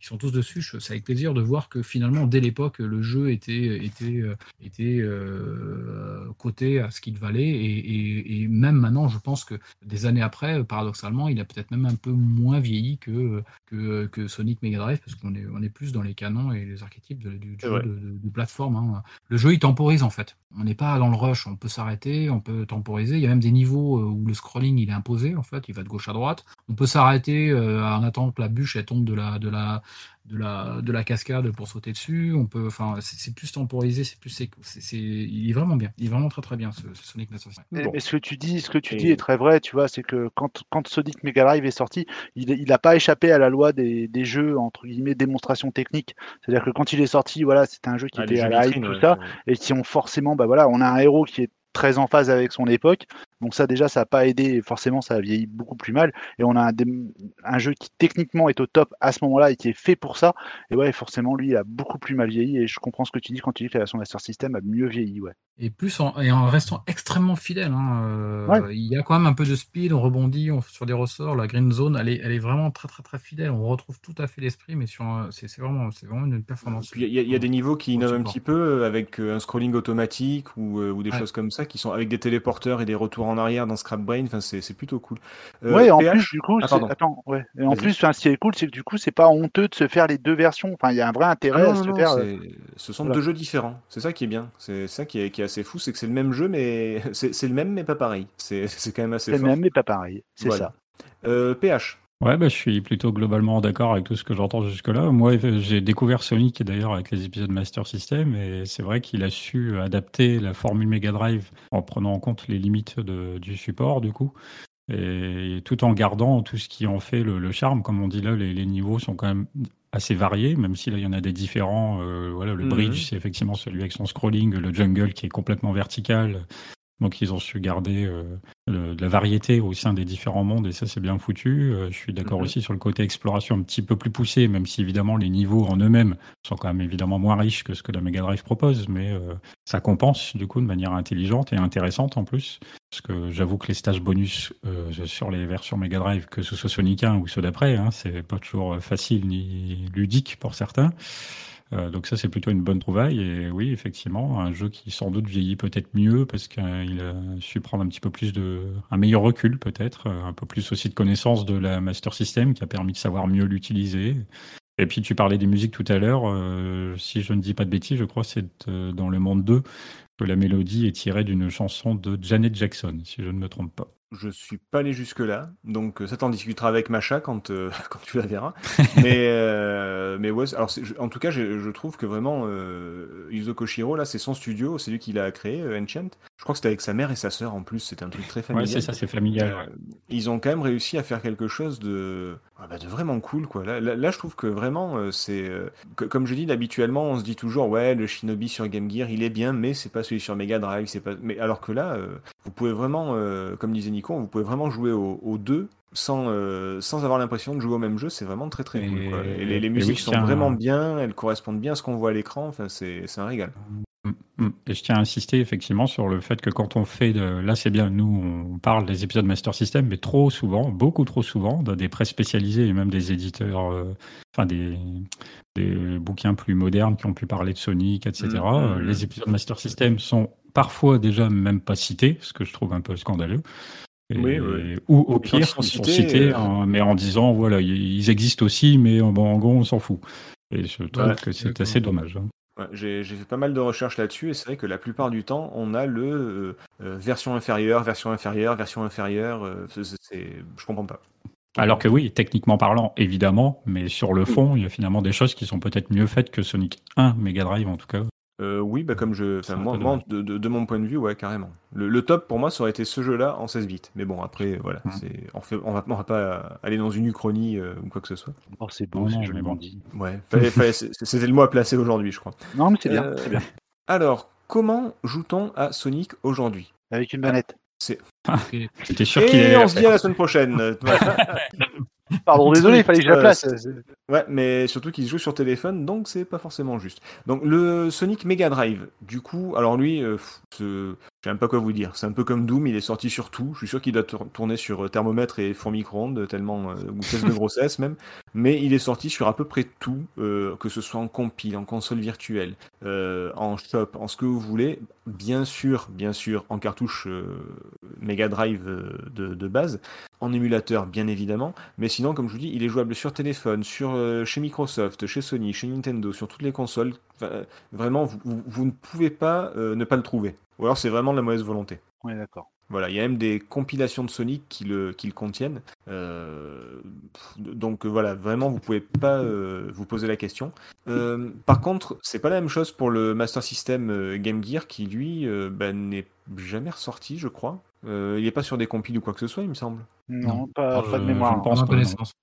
Speaker 3: ils sont tous dessus. C'est avec plaisir de voir que finalement, dès l'époque, le jeu était, était, était euh, coté à ce qu'il valait. Et, même maintenant, je pense que des années après, paradoxalement, il a peut-être même un peu moins vieilli que, que, que Sonic Mega Drive, parce qu'on est, on est plus dans les canons et les archétypes de- du, jeu de, de- de plateforme. hein. Le jeu, il temporise en fait. On n'est pas dans le rush, on peut s'arrêter, on peut temporiser. Il y a même des niveaux euh, où le scrolling il est imposé, en fait, il va de gauche à droite. On peut s'arrêter euh, en attendant que la bûche elle tombe de la, de la, de la, de la cascade pour sauter dessus. On peut, enfin, c'est c'est plus temporisé, c'est plus, c'est, c'est- c'est- il est vraiment bien. Il est vraiment très très bien ce, ce Sonic Master System.
Speaker 4: Mais,
Speaker 1: Bon.
Speaker 4: mais ce que tu dis, ce que tu
Speaker 1: Et-
Speaker 4: dis est très vrai, tu vois, c'est que quand, quand Sonic Mega Drive est sorti, il il n'a pas échappé à la loi des, des jeux entre guillemets démonstration technique. C'est-à-dire que quand il est sorti, voilà, c'était un jeu qui
Speaker 1: Ah,
Speaker 4: était à la hype, tout
Speaker 1: ouais,
Speaker 4: ça, et qui ont forcément, bah voilà, on a un héros qui est très en phase avec son époque. Donc ça déjà, ça n'a pas aidé, forcément ça a vieilli beaucoup plus mal. Et on a un, jeu qui techniquement est au top à ce moment-là et qui est fait pour ça. Et ouais, forcément, lui, il a beaucoup plus mal vieilli. Et je comprends ce que tu dis quand tu dis que la version Master System a mieux vieilli. Ouais.
Speaker 3: Et plus en, et en restant extrêmement fidèle. Hein, euh, il y a quand même un peu de speed, on rebondit on, sur des ressorts. La Green Zone, elle est, elle est vraiment très très très fidèle. On retrouve tout à fait l'esprit, mais c'est vraiment, vraiment une performance.
Speaker 1: Il y, y, a des niveaux qui innovent un petit peu euh, avec un scrolling automatique ou, ou des choses comme ça qui sont avec des téléporteurs et des retours en arrière dans Scrap Brain. Enfin, c'est plutôt cool.
Speaker 4: Euh, ouais, en plus, du coup, ah, attends, ouais. Et en plus, ce qui est cool, c'est que du coup, c'est pas honteux de se faire les deux versions. Enfin, il y a un vrai intérêt ah à se faire. Euh,
Speaker 1: ce sont deux jeux différents. C'est ça qui est bien. C'est ça qui est, qui est, assez fou, c'est que c'est le même jeu, mais *laughs* c'est le même, mais pas pareil. C'est *laughs* quand même assez.
Speaker 4: C'est le même, mais pas pareil. C'est ça.
Speaker 1: Euh, PH.
Speaker 5: Ouais, bah, je suis plutôt globalement d'accord avec tout ce que j'entends jusque-là. Moi, j'ai découvert Sonic d'ailleurs avec les épisodes Master System et c'est vrai qu'il a su adapter la formule Mega Drive en prenant en compte les limites de, du support du coup et tout en gardant tout ce qui en fait le, charme. Comme on dit là, les, niveaux sont quand même assez variés, même si là il y en a des différents. Euh, voilà, le mhm. bridge, c'est effectivement celui avec son scrolling, le jungle qui est complètement vertical, donc ils ont su garder euh, de la variété au sein des différents mondes et ça c'est bien foutu. Euh, je suis d'accord mhm. aussi sur le côté exploration un petit peu plus poussé, même si évidemment les niveaux en eux-mêmes sont quand même évidemment moins riches que ce que la Mega Drive propose, mais euh, ça compense du coup de manière intelligente et intéressante en plus. Parce que j'avoue que les stages bonus sur les versions Mega Drive, que ce soit Sonic 1 ou ceux d'après, hein, c'est pas toujours facile ni ludique pour certains. Euh, donc ça, c'est plutôt une bonne trouvaille. Et oui, effectivement, un jeu qui sans doute vieillit peut-être mieux parce qu'il a su prendre un petit peu plus de, un meilleur recul peut-être, euh, un peu plus aussi de connaissance de la Master System qui a permis de savoir mieux l'utiliser. Et puis tu parlais des musiques tout à l'heure. Euh, si je ne dis pas de bêtises, je crois c'est dans Le Monde 2 que la mélodie est tirée d'une chanson de Janet Jackson, si je ne me trompe pas.
Speaker 1: Je suis pas allé jusque-là, donc euh, ça t'en discutera avec Macha quand, euh, *laughs* quand tu la verras. *laughs* mais, euh, mais ouais, alors en tout cas, je, trouve que vraiment, euh, Yuzo Koshiro, là, c'est son studio, c'est lui qui l'a créé, Enchant. Je crois que c'était avec sa mère et sa sœur en plus, c'était un truc très familial.
Speaker 5: Ouais, c'est ça, c'est familial.
Speaker 1: Ils ont quand même réussi à faire quelque chose de, ah bah, de vraiment cool, quoi. Là, là, je trouve que vraiment, c'est. comme je dis, habituellement, on se dit toujours, ouais, le Shinobi sur Game Gear, il est bien, mais c'est pas celui sur Mega Drive, c'est pas. Mais alors que là, vous pouvez vraiment, comme disait Nico, vous pouvez vraiment jouer aux, deux sans, euh, sans avoir l'impression de jouer au même jeu. C'est vraiment très très cool. Et, les, musiques sont vraiment bien, elles correspondent bien à ce qu'on voit à l'écran. Enfin, c'est un régal.
Speaker 5: Mm, mm. Et je tiens à insister effectivement sur le fait que quand on fait de... Là, c'est bien, nous, on parle des épisodes Master System, mais trop souvent, beaucoup trop souvent, dans des presse spécialisées et même des éditeurs, euh, enfin des, des bouquins plus modernes qui ont pu parler de Sonic, etc. Mm, euh, les épisodes Master System sont parfois déjà même pas cités, ce que je trouve un peu scandaleux. Ou au pire, ils sont cités, euh, mais en disant voilà, ils existent aussi, mais bon, en gros, on s'en fout. Et je trouve que c'est assez dommage.
Speaker 1: Hein. J'ai fait pas mal de recherches là-dessus et c'est vrai que la plupart du temps, on a le euh, euh, version inférieure, version inférieure, version inférieure. je comprends pas.
Speaker 5: Alors que oui, techniquement parlant, évidemment, mais sur le fond, il y a finalement des choses qui sont peut-être mieux faites que Sonic 1 Mega Drive en tout cas.
Speaker 1: Euh, oui, bah comme je, moi, de, mon point de vue, ouais, carrément. Le, top pour moi, ça aurait été ce jeu-là en 16 bits. Mais bon, après, voilà, mmh. c'est, on, fait, on, va, va pas aller dans une uchronie euh, ou quoi que ce soit.
Speaker 4: Oh, c'est beau, c'est joliment dit.
Speaker 1: Ouais, c'était le mot à placer aujourd'hui, je crois.
Speaker 4: Non, mais c'est bien, euh, c'est bien.
Speaker 1: Alors, comment joue-t-on à Sonic aujourd'hui?
Speaker 4: Avec une manette.
Speaker 1: C'est.
Speaker 5: J'étais sûr qu'il allait.
Speaker 1: on se dit à la semaine prochaine. *laughs* *laughs*
Speaker 4: Pardon, *laughs* désolé, il fallait que je la place.
Speaker 1: Ouais, mais surtout qu'il se joue sur téléphone, donc c'est pas forcément juste. Donc le Sonic Mega Drive, du coup, alors lui, euh, je sais même pas quoi vous dire. C'est un peu comme Doom, il est sorti sur tout. Je suis sûr qu'il doit tourner sur euh, thermomètre et four micro-ondes, tellement, euh, ou test de *laughs* grossesse même. Mais il est sorti sur à peu près tout, euh, que ce soit en compile, en console virtuelle, en shop, en ce que vous voulez. Bien sûr, bien sûr, en cartouche Mega Drive de, base, en émulateur bien évidemment. Mais sinon, comme je vous dis, il est jouable sur téléphone, sur, chez Microsoft, chez Sony, chez Nintendo, sur toutes les consoles. vraiment, vous ne pouvez pas ne pas le trouver. Ou alors c'est vraiment de la mauvaise volonté.
Speaker 4: Oui, d'accord.
Speaker 1: Voilà, il y a même des compilations de Sonic qui le, qui le contiennent. Euh, donc voilà, vraiment, vous pouvez pas euh, vous poser la question. Euh, par contre, c'est pas la même chose pour le Master System Game Gear qui, lui, bah, n'est jamais ressorti, je crois. il n'est pas sur des compiles ou quoi que ce soit, il me semble.
Speaker 4: Non, pas, de mémoire.
Speaker 3: Je pense connaissance.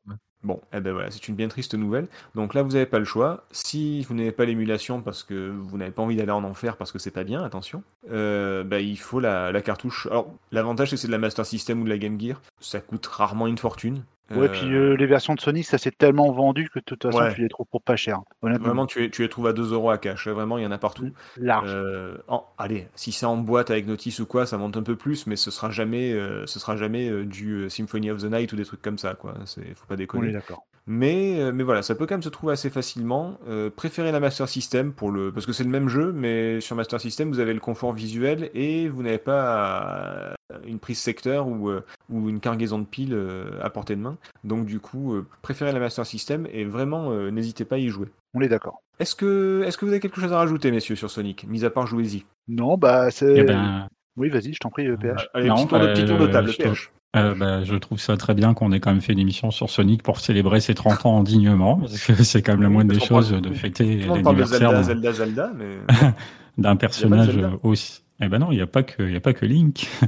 Speaker 1: Bon, eh ben voilà, c'est une bien triste nouvelle. Donc là, vous n'avez pas le choix. Si vous n'avez pas l'émulation parce que vous n'avez pas envie d'aller en enfer parce que c'est pas bien, attention, euh, bah, il faut la, la cartouche. Alors, l'avantage, c'est que c'est de la Master System ou de la Game Gear. Ça coûte rarement une fortune.
Speaker 4: Ouais, puis euh, les versions de Sonic, ça s'est tellement vendu que de toute façon,
Speaker 1: Ouais.
Speaker 4: tu les trouves pour pas cher. Honnêtement.
Speaker 1: Vraiment, tu, les- tu les trouves à 2 euros à cash. Vraiment, il y en a partout.
Speaker 4: Large.
Speaker 1: Euh, en- allez, si c'est en boîte avec notice ou quoi, ça monte un peu plus, mais ce sera jamais, euh, ce sera jamais euh, du euh, Symphony of the Night ou des trucs comme ça, quoi. Faut pas
Speaker 4: On est
Speaker 1: déconner.
Speaker 4: d'accord.
Speaker 1: Mais, euh, mais voilà, ça peut quand même se trouver assez facilement. Euh, préférez la Master System pour le, parce que c'est le même jeu, mais sur Master System, vous avez le confort visuel et vous n'avez pas euh, une prise secteur ou, ou une cargaison de piles à portée de main. Donc du coup, préférez la Master System et vraiment, euh, n'hésitez pas à y jouer.
Speaker 4: On est d'accord.
Speaker 1: Est-ce que, est-ce que vous avez quelque chose à rajouter, messieurs, sur Sonic Mis à part jouez-y.
Speaker 4: Non, bah c'est.
Speaker 5: Eh ben,
Speaker 4: Oui, vas-y, je t'en prie, PH.
Speaker 1: Allez,
Speaker 5: Non,
Speaker 1: petit, tour de,
Speaker 5: euh,
Speaker 1: petit tour de table,
Speaker 5: je
Speaker 1: PH.
Speaker 5: Euh, bah, je trouve ça très bien qu'on ait quand même fait une émission sur Sonic pour célébrer ses 30 ans dignement, parce que c'est quand même la moindre des choses de fêter l'anniversaire
Speaker 1: Zelda,
Speaker 5: d'un-
Speaker 1: Zelda, Zelda, mais *laughs*
Speaker 5: d'un personnage
Speaker 1: Zelda
Speaker 5: aussi. Eh ben non, il n'y a pas que, il a pas que Link. *laughs*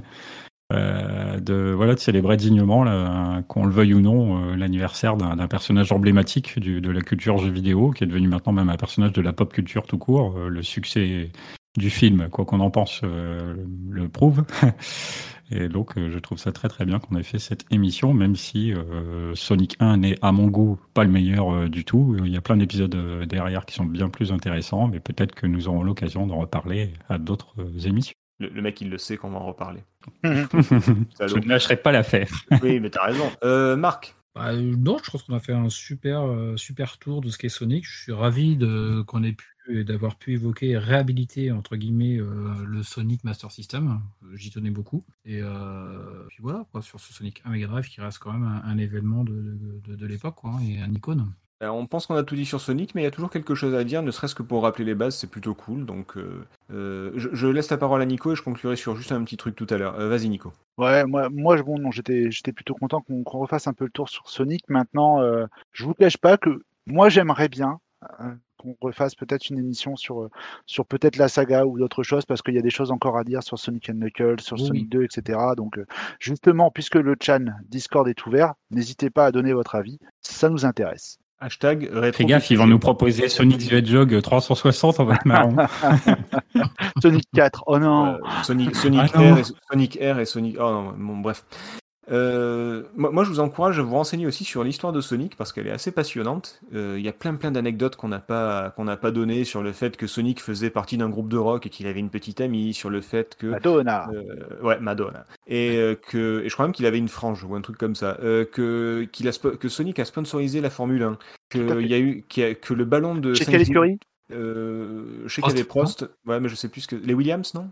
Speaker 5: Euh, de voilà de célébrer dignement, là, qu'on le veuille ou non, euh, l'anniversaire d'un personnage emblématique du- de la culture jeu vidéo, qui est devenu maintenant même un personnage de la pop culture tout court. Euh, le succès du film, quoi qu'on en pense, euh, le prouve. *laughs* Et donc, euh, je trouve ça très très bien qu'on ait fait cette émission, même si euh, Sonic 1 n'est à mon goût pas le meilleur euh, du tout. Il y a plein d'épisodes euh, derrière qui sont bien plus intéressants, mais peut-être que nous aurons l'occasion d'en reparler à d'autres euh, émissions.
Speaker 1: le, le mec, il le sait qu'on va en reparler. *laughs*
Speaker 5: je ne lâcherai pas l'affaire.
Speaker 1: oui, mais t'as raison. Euh, Marc,
Speaker 3: Bah, non, je pense qu'on a fait un super, euh, super tour de ce qu'est Sonic. Je suis ravi qu'on ait pu et d'avoir pu évoquer et réhabiliter entre guillemets euh, le Sonic Master System. Euh, J'y tenais beaucoup. Et euh, puis voilà, quoi, sur ce Sonic 1 Mega Drive qui reste quand même un, un événement de, de, de l'époque quoi, et un icône.
Speaker 1: euh, on pense qu'on a tout dit sur Sonic, mais il y a toujours quelque chose à dire, ne serait-ce que pour rappeler les bases, c'est plutôt cool. Donc, euh, euh, je, je laisse la parole à Nico et je conclurai sur juste un petit truc tout à l'heure. Euh, Vas-y, Nico.
Speaker 4: Ouais, moi, moi bon, non, j'étais, j'étais plutôt content qu'on qu'on refasse un peu le tour sur Sonic. Maintenant, euh, je vous cache pas que moi, j'aimerais bien euh, qu'on refasse peut-être une émission sur, euh, sur peut-être la saga ou d'autres choses, parce qu'il y a des choses encore à dire sur Sonic and Knuckles, sur
Speaker 3: Oui.
Speaker 4: Sonic 2, etc. Donc, euh, justement, puisque le chan Discord est ouvert, n'hésitez pas à donner votre avis, ça nous intéresse.
Speaker 1: Hashtag.
Speaker 5: Fais gaffe, ils vont nous proposer Sonic the Hedgehog 360, on va être marrant. *laughs*
Speaker 4: Sonic 4, oh non
Speaker 1: Euh, Sonic, Sonic,
Speaker 5: Ah non.
Speaker 1: Air et, Sonic Air et Sonic. Oh non, bon, bref. Euh, moi, moi, je vous encourage à vous renseigner aussi sur l'histoire de Sonic parce qu'elle est assez passionnante. Euh, Il y a plein plein d'anecdotes qu'on n'a pas qu'on n'a pas données sur le fait que Sonic faisait partie d'un groupe de rock et qu'il avait une petite amie, sur le fait que
Speaker 4: Madonna
Speaker 1: euh, ouais, Madonna. Et euh, que et je crois même qu'il avait une frange ou un truc comme ça. Euh, que qu'il a spo- que Sonic a sponsorisé la Formule 1.
Speaker 4: Tout à
Speaker 1: Que il y a eu qu'il y a- que le ballon de
Speaker 4: Chez quelle écurie
Speaker 1: euh, je sais
Speaker 3: Prost,
Speaker 1: qu'il y avait Prost. Ouais, mais je sais plus ce que les Williams, non?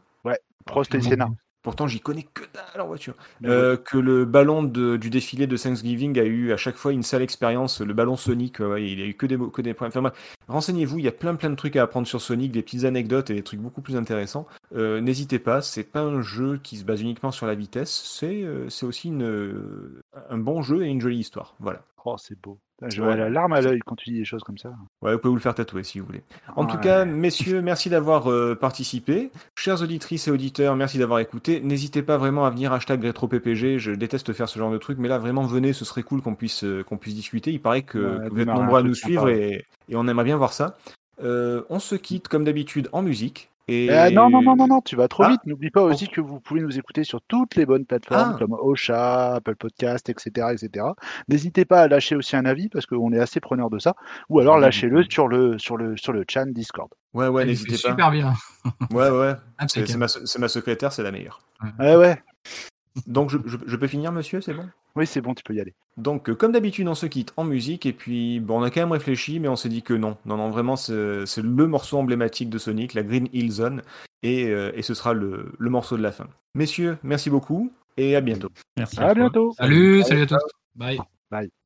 Speaker 4: Prost et Senna.
Speaker 1: Pourtant, j'y connais que dalle en voiture. Euh, que le ballon de- du défilé de Thanksgiving a eu à chaque fois une sale expérience. Le ballon Sonic, ouais, ouais, il a eu que des, que des problèmes. Enfin, renseignez-vous, il y a plein plein de trucs à apprendre sur Sonic, des petites anecdotes et des trucs beaucoup plus intéressants. Euh, N'hésitez pas, c'est pas un jeu qui se base uniquement sur la vitesse, c'est euh, aussi une, euh, un bon jeu et une jolie histoire. Voilà.
Speaker 4: Oh, c'est beau. J'ai
Speaker 1: Ouais.
Speaker 4: la larme à l'œil quand tu dis des choses comme ça.
Speaker 1: Ouais, vous pouvez vous le faire tatouer si vous voulez. En tout cas, messieurs, merci d'avoir euh, participé. Chers auditrices et auditeurs, merci d'avoir écouté. N'hésitez pas vraiment à venir hashtag rétro-PPG. Je déteste faire ce genre de truc, mais là, vraiment, venez, ce serait cool qu'on puisse, euh, qu'on puisse discuter. Il paraît que,
Speaker 4: Ouais,
Speaker 1: que vous êtes nombreux à nous suivre et on aimerait bien voir ça. Euh, on se quitte, comme d'habitude, en musique. Et...
Speaker 4: Euh, non, non, non, non, non, tu vas trop
Speaker 1: Ah.
Speaker 4: vite. N'oublie pas aussi que vous pouvez nous écouter sur toutes les bonnes plateformes
Speaker 1: Ah.
Speaker 4: comme Ocha, Apple Podcast, etc. etc. N'hésitez pas à lâcher aussi un avis parce qu'on est assez preneur de ça. Ou alors lâchez-le sur le, sur, le, sur le chan Discord.
Speaker 1: Ouais, ouais, n'hésitez pas.
Speaker 3: super bien. *laughs*
Speaker 1: Ouais, ouais. C'est ma, c'est ma secrétaire, c'est la meilleure.
Speaker 4: Ouais, ouais.
Speaker 1: Donc, je, je- je peux finir, monsieur, c'est bon?
Speaker 4: Oui, c'est bon, tu peux y aller.
Speaker 1: Donc, euh, comme d'habitude, on se quitte en musique, et puis bon, on a quand même réfléchi, mais on s'est dit que non. Non, non, vraiment, c'est le morceau emblématique de Sonic, la Green Hill Zone, et, euh, et ce sera le, le morceau de la fin. Messieurs, merci beaucoup, et à bientôt.
Speaker 5: Merci.
Speaker 4: À bientôt.
Speaker 3: Salut, salut à tous. Bye.
Speaker 4: Bye.